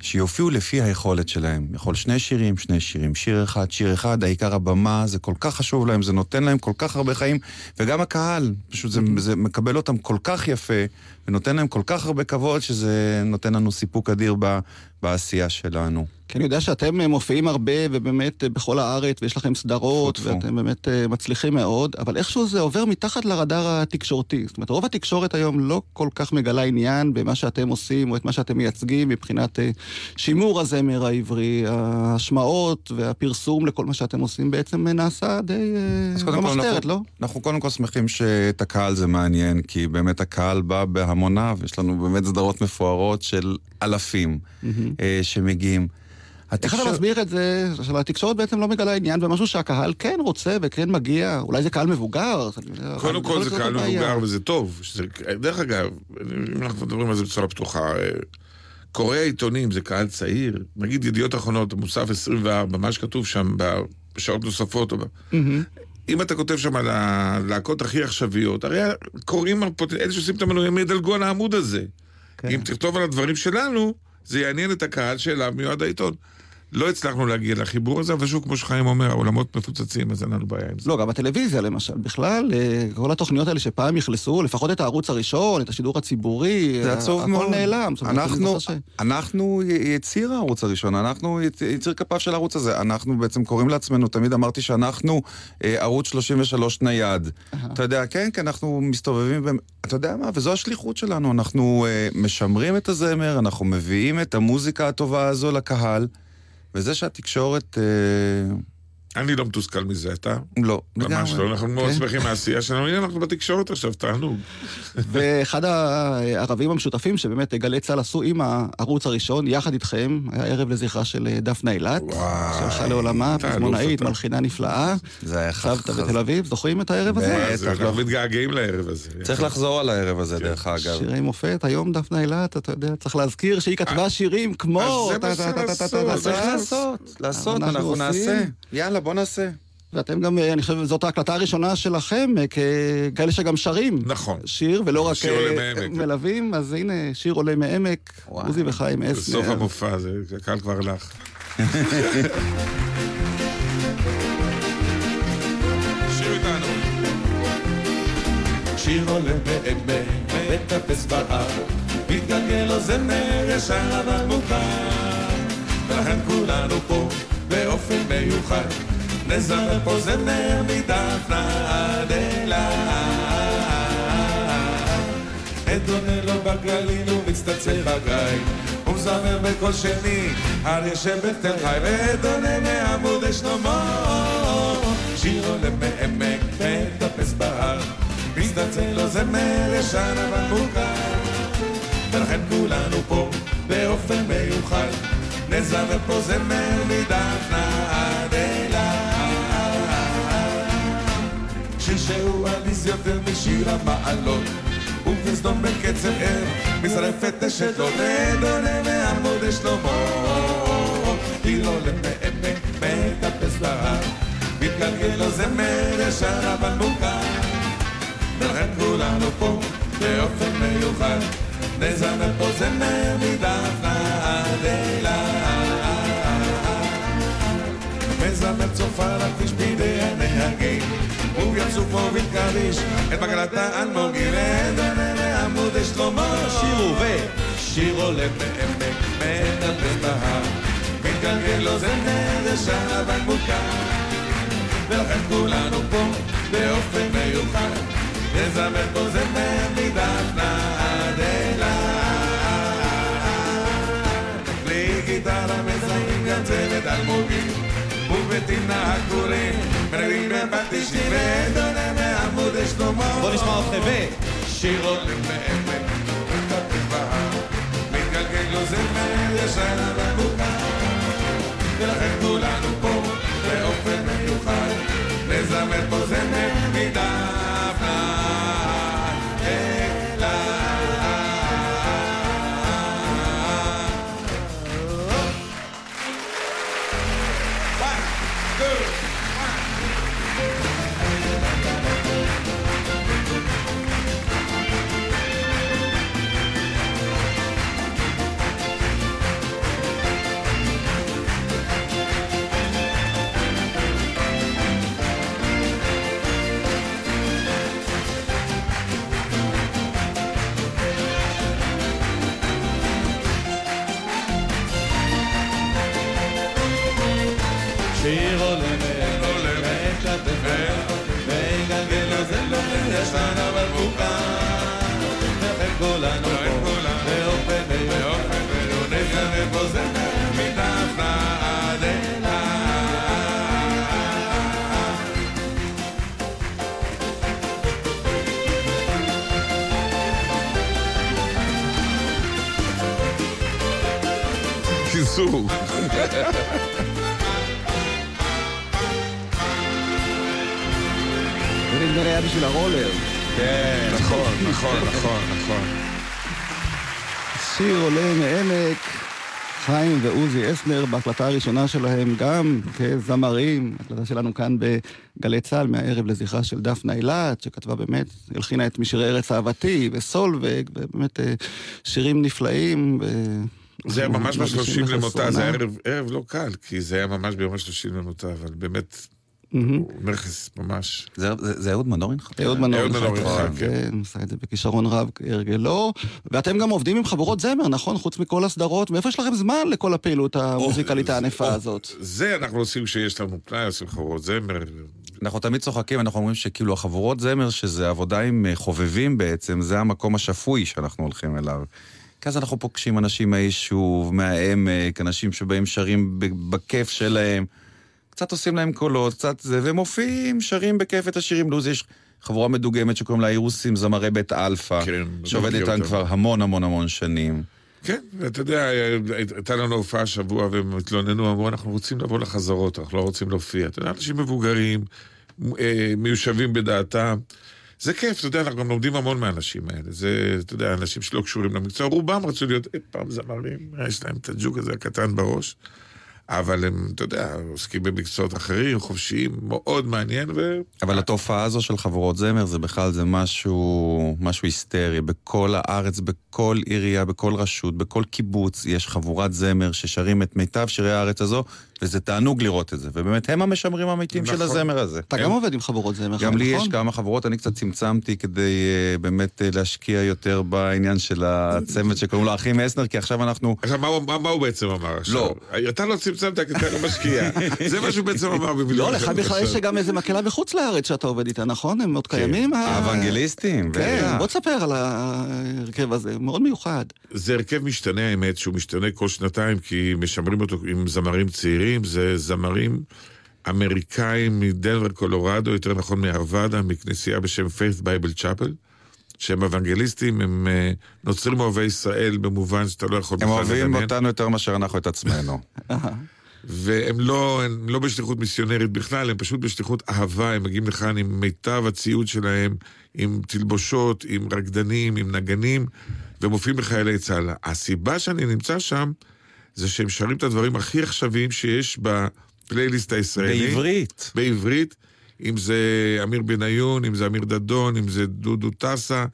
שיופיעו לפי היכולת שלהם. יכול שני שירים, שני שירים, שיר אחד, שיר אחד, העיקר הבמה, זה כל כך חשוב להם, זה נותן להם כל כך הרבה חיים, וגם הקהל, פשוט זה, זה מקבל אותם כל כך יפה, ונותן להם כל כך הרבה כבוד, שזה נותן לנו סיפוק אדיר ב, בעשייה שלנו. כי אני יודע שאתם אה, מופיעים הרבה ובאמת אה, בכל הארץ, ויש לכם סדרות, טפו. ואתם באמת אה, מצליחים מאוד, אבל איכשהו זה עובר מתחת לרדאר התקשורתי. זאת אומרת, רוב התקשורת היום לא כל כך מגלה עניין במה שאתם עושים, או את מה שאתם מייצגים מבחינת שימור הזמר העברי, ההשמעות והפרסום לכל מה שאתם עושים בעצם נעשה די במחתרת, לא? אנחנו קודם כל שמחים שאת הקהל זה מעניין, כי באמת הקהל בא בהמוניו, יש לנו באמת סדרות מפוארות של אלפים אה, שמגיעים. איך אתה מסביר את זה, שהתקשורת בעצם לא מגלה עניין במשהו שהקהל כן רוצה וכן מגיע, אולי זה קהל מבוגר. קודם כל זה קהל הבעיה. מבוגר וזה טוב. שזה, דרך אגב, אם אנחנו מדברים על זה בצורה פתוחה, אה, קוראי העיתונים זה קהל צעיר, נגיד ידיעות אחרונות, מוסף 24, מה שכתוב שם בשעות נוספות. אם אתה כותב שם על הלהקות הכי עכשוויות, הרי קוראים, אלה שעושים את המנויים ידלגו על העמוד הזה. כן. אם תכתוב על הדברים שלנו, זה יעניין את הקהל שאליו מיועד העיתון. לא הצלחנו להגיע לחיבור הזה, אבל שוב, כמו שחיים אומר, העולמות מפוצצים, אז אין לנו בעיה עם זה. לא, גם הטלוויזיה למשל, בכלל, אה, כל התוכניות האלה שפעם אכלסו, לפחות את הערוץ הראשון, את השידור הציבורי, זה אה, עצוב הכל מאוד. נעלם. אומרת, אני אנחנו, ש- אנחנו יציר הערוץ הראשון, אנחנו יצ- יציר כפיו של הערוץ הזה. אנחנו בעצם קוראים לעצמנו, תמיד אמרתי שאנחנו אה, ערוץ 33 נייד. אתה יודע, כן, כי אנחנו מסתובבים. אתה יודע מה, וזו השליחות שלנו. אנחנו משמרים את הזמר, אנחנו מביאים את המוזיקה הטובה הזו לקהל, וזה שהתקשורת... אה, אני לא מתוסכל מזה, אתה? לא, ממש לגמרי. לא, אנחנו מאוד כן. שמחים מהעשייה שלנו, הנה אנחנו בתקשורת עכשיו, תענוג. (laughs) ואחד הערבים המשותפים שבאמת גלי צה"ל עשו עם הערוץ הראשון, יחד איתכם, היה ערב לזכרה של אה, דפנה אילת, שהלכה לעולמה, פזמונאית. מלחינה נפלאה, זה היה סבתא חז- בתל אביב, זוכרים את הערב הזה? בטח, אנחנו לא. מתגעגעים לערב הזה. צריך לחזור על הערב הזה, דרך אגב. שירי מופת, היום דפנה אילת, אתה יודע, צריך להזכיר שהיא כתבה שירים כמו... אז זה מה שצריך לעשות, לעשות, אנחנו. נעשה. יאללה, בוא נעשה. ואתם גם, אה, אני חושב, זאת ההקלטה הראשונה שלכם, אה, ככאלה שגם שרים. נכון. שיר, ולא רק שיר אה. מלווים, אז הנה, שיר עולה מעמק. עוזי וחיים אסנר. בסוף המופע, זה הקהל כבר הלך. (laughs) שיר איתנו. שיר עולה בעמק, מטפס בהר, מתגלגל לו זמר ישר אבל מוכר. ולכן כולנו פה באופן מיוחד, נזמר פה זמר מדפנה עד אילת. אדונה לו בגליל ומצטצל בגיא, ומזמר בקול שני, אריה שבתל חי, ואדונה מעמוד שלמה. שיר עולה מעמק, מטפס בהר, מצטצל לו זמר ישן אבל מוכר. ולכן כולנו פה באופן מיוחד, נזמר פה זמר מדפנה עד אילת. שיר שהוא עליז יותר משיר המעלות, ובסדום בקצב ער, מצרפת אשת לו נדונה מעמוד שלמה. עיר עולה מעמק, מטפס בהר, מתגלגל לו זמר ישר אבל מוכר. ולכן כולנו פה באופן מיוחד, נזמר פה זמר מדפנה עד אילת. צופה לכביש בידי הנהגים, וגם פה ולקדיש את מגלת האלמוגים, ודנה לעמוד שלמה. שירו ו... שיר עולה בעמק, מטפס בהר, מתגלגל לו זמר אבל מוכר. ולכן כולנו פה באופן מיוחד, נזמר פה זמר מדפנה עד אילת. בלי גיטרה מזמרים גם צוות אלמוגים, בפטישים ודונה מעמוד. בוא נשמע אתכם ב... שיר עולה מעמק, מטפס בהר, מתגלגל לו זמר ישן אבל מוכר. ולכן כולנו פה באופן מיוחד, נזמר פה זמר קיצור. זה נדמה היה בשביל הרולר. כן, נכון, נכון, נכון, נכון. שיר עולה מעמק, חיים ועוזי אסנר בהקלטה הראשונה שלהם גם כזמרים, הקלטה שלנו כאן בגלי צה"ל מהערב לזכרה של דפנה אילת, שכתבה באמת, הלחינה את משירי ארץ אהבתי וסולווג, ובאמת אה, שירים נפלאים. ו- זה היה ממש אנחנו בשלושים מרגישים למותה, זה היה. ערב, ערב לא קל, כי זה היה ממש ביום השלושים למותה, אבל באמת, נכס ממש. זה- אהוד מנור הנחה? אהוד מנור אהוד מנור הנחה, הנחה, כן, עשה את זה בכישרון רב כהרגלו. ואתם גם עובדים עם חבורות זמר, נכון? חוץ מכל הסדרות, מאיפה יש לכם זמן לכל הפעילות המוזיקלית הענפה הזאת? זה אנחנו עושים כשיש לנו פנאי, עושים חבורות זמר. אנחנו תמיד צוחקים, אנחנו אומרים שכאילו החבורות זמר, שזה עבודה עם חובבים בעצם, זה המקום השפוי שאנחנו הולכים אליו. כי אז אנחנו פוגשים אנשים מהיישוב, מהעמק, אנשים שבאים שרים בכיף שלהם, קצת עושים להם קולות, קצת זה, והם מופיעים, שרים בכיף את השירים. לעוזי יש חבורה מדוגמת שקוראים לה אירוסים, זמרי בית אלפא, כן, שעובד איתם. כבר המון המון המון שנים. כן, ואתה יודע, הייתה לנו הופעה השבוע והם התלוננו, אמרו, אנחנו רוצים לבוא לחזרות, אנחנו לא רוצים להופיע. אתה יודע, אנשים מבוגרים, אה, מיושבים בדעתם. זה כיף, אתה יודע, אנחנו גם לומדים המון מהאנשים האלה. זה, אתה יודע, אנשים שלא קשורים למקצוע, רובם רצו להיות אי פעם זמרים, יש להם את הג'וק הזה הקטן בראש. אבל הם, אתה יודע, עוסקים במקצועות אחרים, חופשיים, מאוד מעניין, ו... אבל התופעה הזו של חבורות זמר זה בכלל, זה משהו, משהו היסטרי. בכל הארץ, בכל עירייה, בכל רשות, בכל קיבוץ, יש חבורת זמר ששרים את מיטב שירי הארץ הזו, וזה תענוג לראות את זה. ובאמת, הם המשמרים האמיתיים של נכון. הזמר הזה. אתה גם עובד עם חבורות זמר, גם לי נכון? יש כמה חברות, אני קצת צמצמתי כדי uh, באמת uh, להשקיע יותר בעניין של הצמד שקוראים לו אחים אסנר, כי עכשיו אנחנו... עכשיו, מה, הוא- מה, מה הוא בעצם אמר עכשיו? לא. אתה לא צמצמת כי אתה לא משקיע. זה מה שהוא בעצם אמר במיליון לא, לך בכלל. יש גם איזה מקהלה בחוץ לארץ שאתה עובד איתה, נכון? הם עוד קיימים? ה- האוונגליסטים, כן. בוא תספר על ההרכב הזה, מאוד מיוחד. זה הרכב משתנה, האמת, שהוא משתנה כל שנתיים, כי משמרים אותו עם זמרים צעירים, זה זמרים אמריקאים מדנבר, קולורדו, יותר נכון מארוודה, מכנסייה בשם Faith Bible Chapel, שהם אוונגליסטים, הם אה, נוצרים אוהבי ישראל במובן שאתה לא יכול הם בכלל אוהבים לדמיין. אותנו יותר מאשר אנחנו את עצמנו. (laughs) והם לא, הם לא בשליחות מיסיונרית בכלל, הם פשוט בשליחות אהבה, הם מגיעים לכאן עם מיטב הציוד שלהם, עם תלבושות, עם רקדנים, עם נגנים, ומופיעים לחיילי צה"ל. הסיבה שאני נמצא שם, זה שהם שרים את הדברים הכי עכשוויים שיש בפלייליסט הישראלי. בעברית. בעברית, אם זה אמיר בניון, אם זה אמיר דדון, אם זה דודו טסה,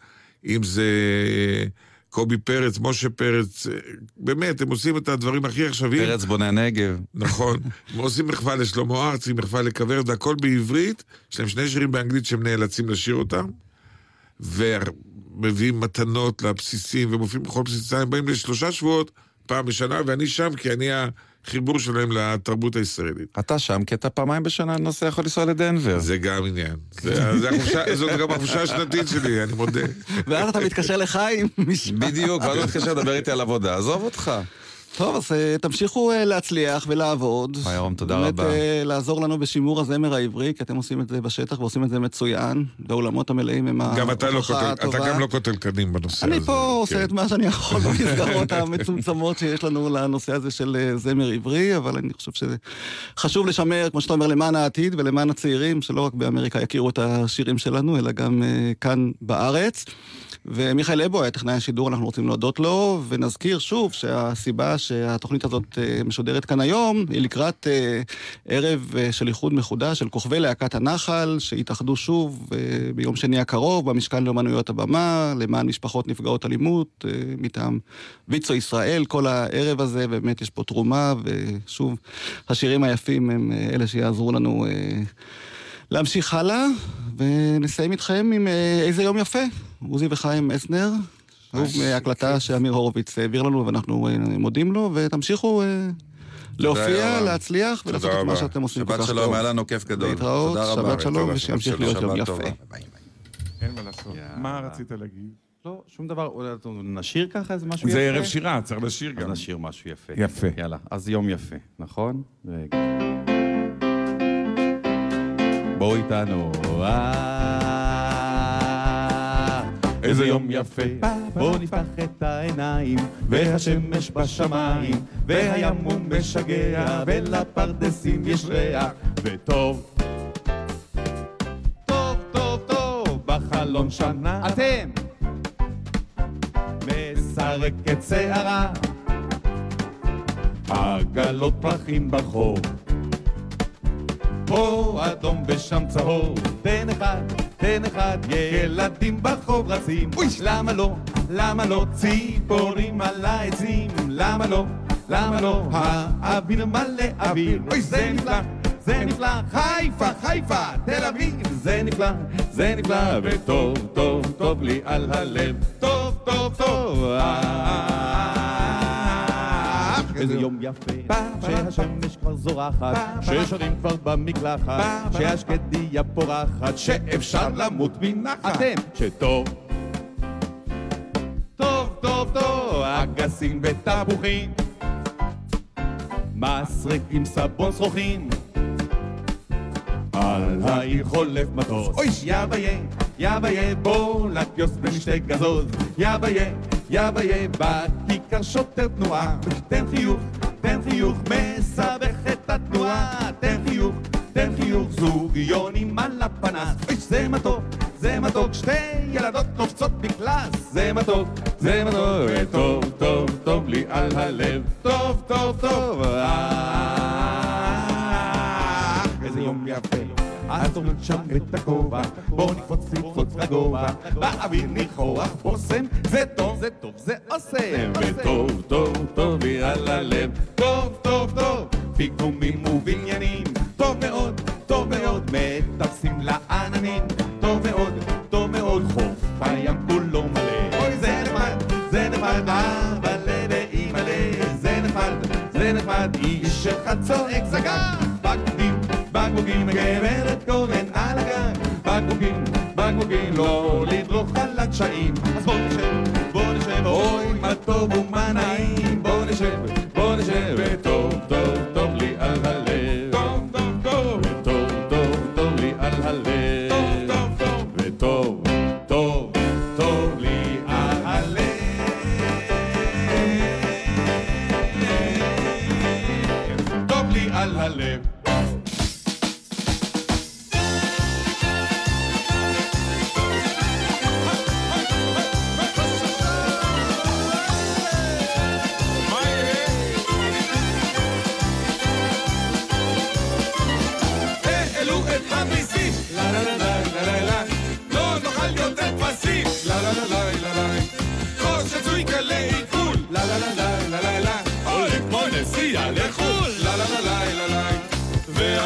אם זה אה, קובי פרץ, משה פרץ, אה, באמת, הם עושים את הדברים הכי עכשוויים. פרץ בוני הנגב. נכון. הם עושים מחווה לשלמה ארצי, מחווה לכוורת, והכל בעברית. יש להם שני שירים באנגלית שהם נאלצים לשיר אותם. ומביאים מתנות לבסיסים, ומופיעים בכל בסיסים. הם באים לשלושה שבועות, פעם בשנה, ואני שם כי אני החיבור שלהם לתרבות הישראלית. אתה שם, כי אתה פעמיים בשנה נוסע יכול לנסוע לדנבר. זה גם עניין. זה, זה החופשה, זאת גם החופשה השנתית שלי, אני מודה. ואז אתה מתקשר לחיים. בדיוק, ואז הוא מתקשר לדבר איתי על עבודה, עזוב אותך. טוב, אז אה, תמשיכו אה, להצליח ולעבוד. וואי, ירום, תודה באמת, רבה. אה, לעזור לנו בשימור הזמר העברי, כי אתם עושים את זה בשטח ועושים את זה מצוין. והאולמות המלאים הם גם אתה לא ההוכחה קוטל, הטובה. אתה גם לא קוטל קנים בנושא הזה. אני פה עושה כן. את מה שאני יכול (laughs) במסגרות המצומצמות שיש לנו לנושא הזה של זמר עברי, אבל אני חושב שזה חשוב לשמר, כמו שאתה אומר, למען העתיד ולמען הצעירים, שלא רק באמריקה יכירו את השירים שלנו, אלא גם כאן בארץ. ומיכאל אבו היה טכנאי השידור, אנחנו רוצים להודות לו, ונזכיר שוב שהסיבה שהתוכנית הזאת אה, משודרת כאן היום, היא לקראת אה, ערב אה, של איחוד מחודש של כוכבי להקת הנחל, שיתאחדו שוב ביום שני הקרוב במשכן לאומנויות הבמה, למען משפחות נפגעות אלימות, מטעם ויצו ישראל, כל הערב הזה, באמת יש פה תרומה, ושוב, השירים היפים הם אלה שיעזרו לנו להמשיך הלאה, ונסיים איתכם עם איזה יום יפה, עוזי וחיים אסנר. שוב מהקלטה שאמיר הורוביץ העביר לנו ואנחנו אה, מודים לו, ותמשיכו אה, להופיע. להצליח ולעשות את מה. שאתם עושים כל שבת כך שלום, טוב. היה לנו כיף גדול. להתראות. שבת שלום, ושימשיך שבת להיות יום שבת יפה. אין מה לעשות. מה רצית להגיד? לא, שום דבר. אולי נשיר ככה איזה משהו יפה? זה ערב שירה, צריך לשיר אז גם. נשיר משהו יפה. יפה. יאללה, אז יום יפה, נכון? רגע. בואו איתנו. איזה יום יפה, בואו נפתח את העיניים, והשמש בשמיים, והים הוא משגע, ולפרדסים יש ריח, וטוב. טוב, טוב, טוב, בחלון שנה. אתם! מסרקת שערה, עגלות פרחים ברחוב. פה אדום ושם צהוב, תן אחד, תן אחד, ילדים ברחוב רצים. אוי, למה לא, למה לא, ציפורים על העצים, למה לא, למה לא, האוויר מלא אוויר. אוי, זה נפלא, זה נפלא, חיפה, חיפה, תל אביב, זה נפלא, זה נפלא, וטוב, טוב, טוב לי על הלב, טוב, טוב, טוב, אה, איזה יום. יפה, שהשמש כבר זורחת, ששרים כבר במקלחת, שהשקדיה פורחת, שאפשר למות מנחת. אתם, שטוב, טוב, טוב, טוב, אגסים ותפוחים, מסרק עם סבון שרוכים. על העיר חולף מטוס. אוי, יא ביה, יא ביה, בוא לקיוס במשתה גזוז. יא ביה, יא ביה, בכיכר שוטר תנועה. תן חיוך, תן חיוך, מסבך את התנועה. תן חיוך, תן חיוך, זוג יונים על הפנס. אוי, זה מתוק, זה מתוק, שתי ילדות קופצות מקלאס. זה מתוק, זה מתוק, טוב, טוב, טוב לי על הלב. טוב, טוב, טוב, אה, איזה יום יפה. אז תוריד שם את הכובע, בוא נקפוץ נקפוץ לגובה, באוויר ניחוח בושם, זה טוב, זה טוב, זה עושה, וטוב, טוב, טוב לי על הלב, טוב, טוב, טוב, פיגומים ובניינים, טוב מאוד, טוב מאוד, מטפסים לעננים, טוב מאוד, טוב מאוד, חוף הים כולו מלא, אוי זה נחמד, זה נחמד, אבל ואימא'לה, זה נחמד, זה נחמד, איש אחד צועק זגג, בקבוקים, גברת גורן על הגג, בקבוקים, בקבוקים, לא לדרוך על הקשיים, אז בוא נשב, בוא נשב, אוי מה טוב ומה נעים, בוא נשב, בוא נשב, וטוב,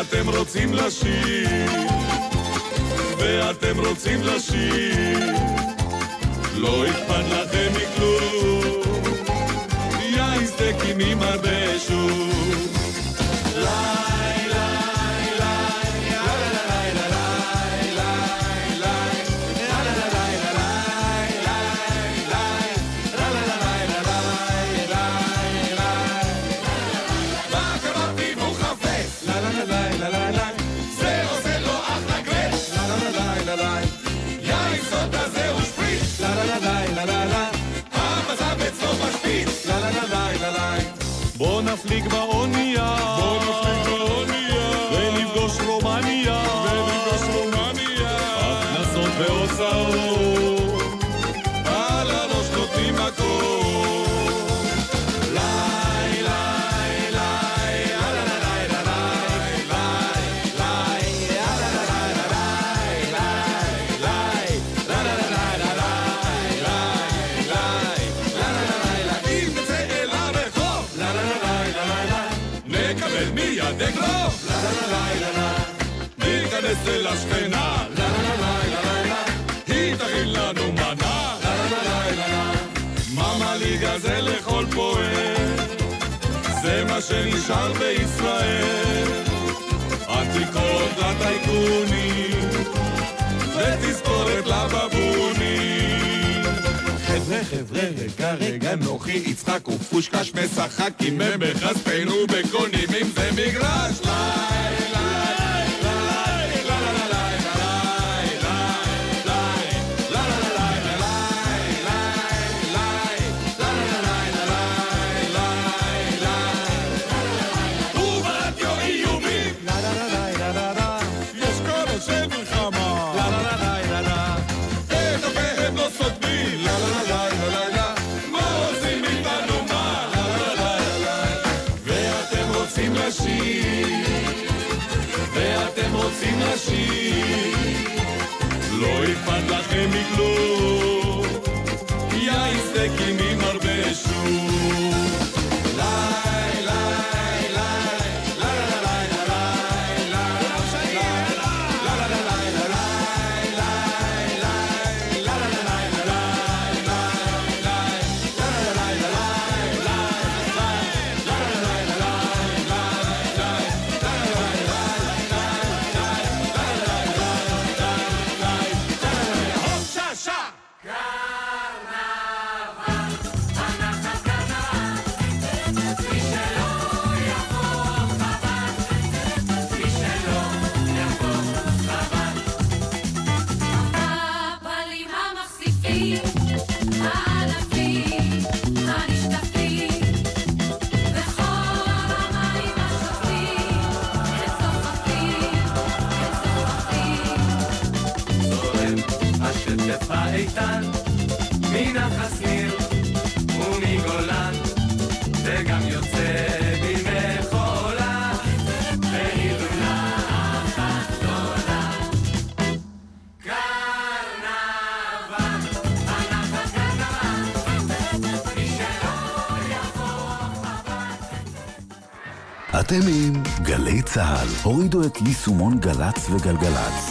ואתם רוצים לשיר, ואתם רוצים לשיר, לא אכפת לכם מכלום, יין סטייקים עם הרבה שוב. שנשאר בישראל. עתיקות לטייקונים ותזכורת לבבונים. חבר'ה חבר'ה רגע רגע נוחי יצחק ופושקש משחקים הם בחספנו בקונים אם זה מגרש לילה. לא מכלום, יין סטייקים עם הרבה שום. אתם עם גלי צה"ל. הורידו את יישומון גל"צ וגלגלצ.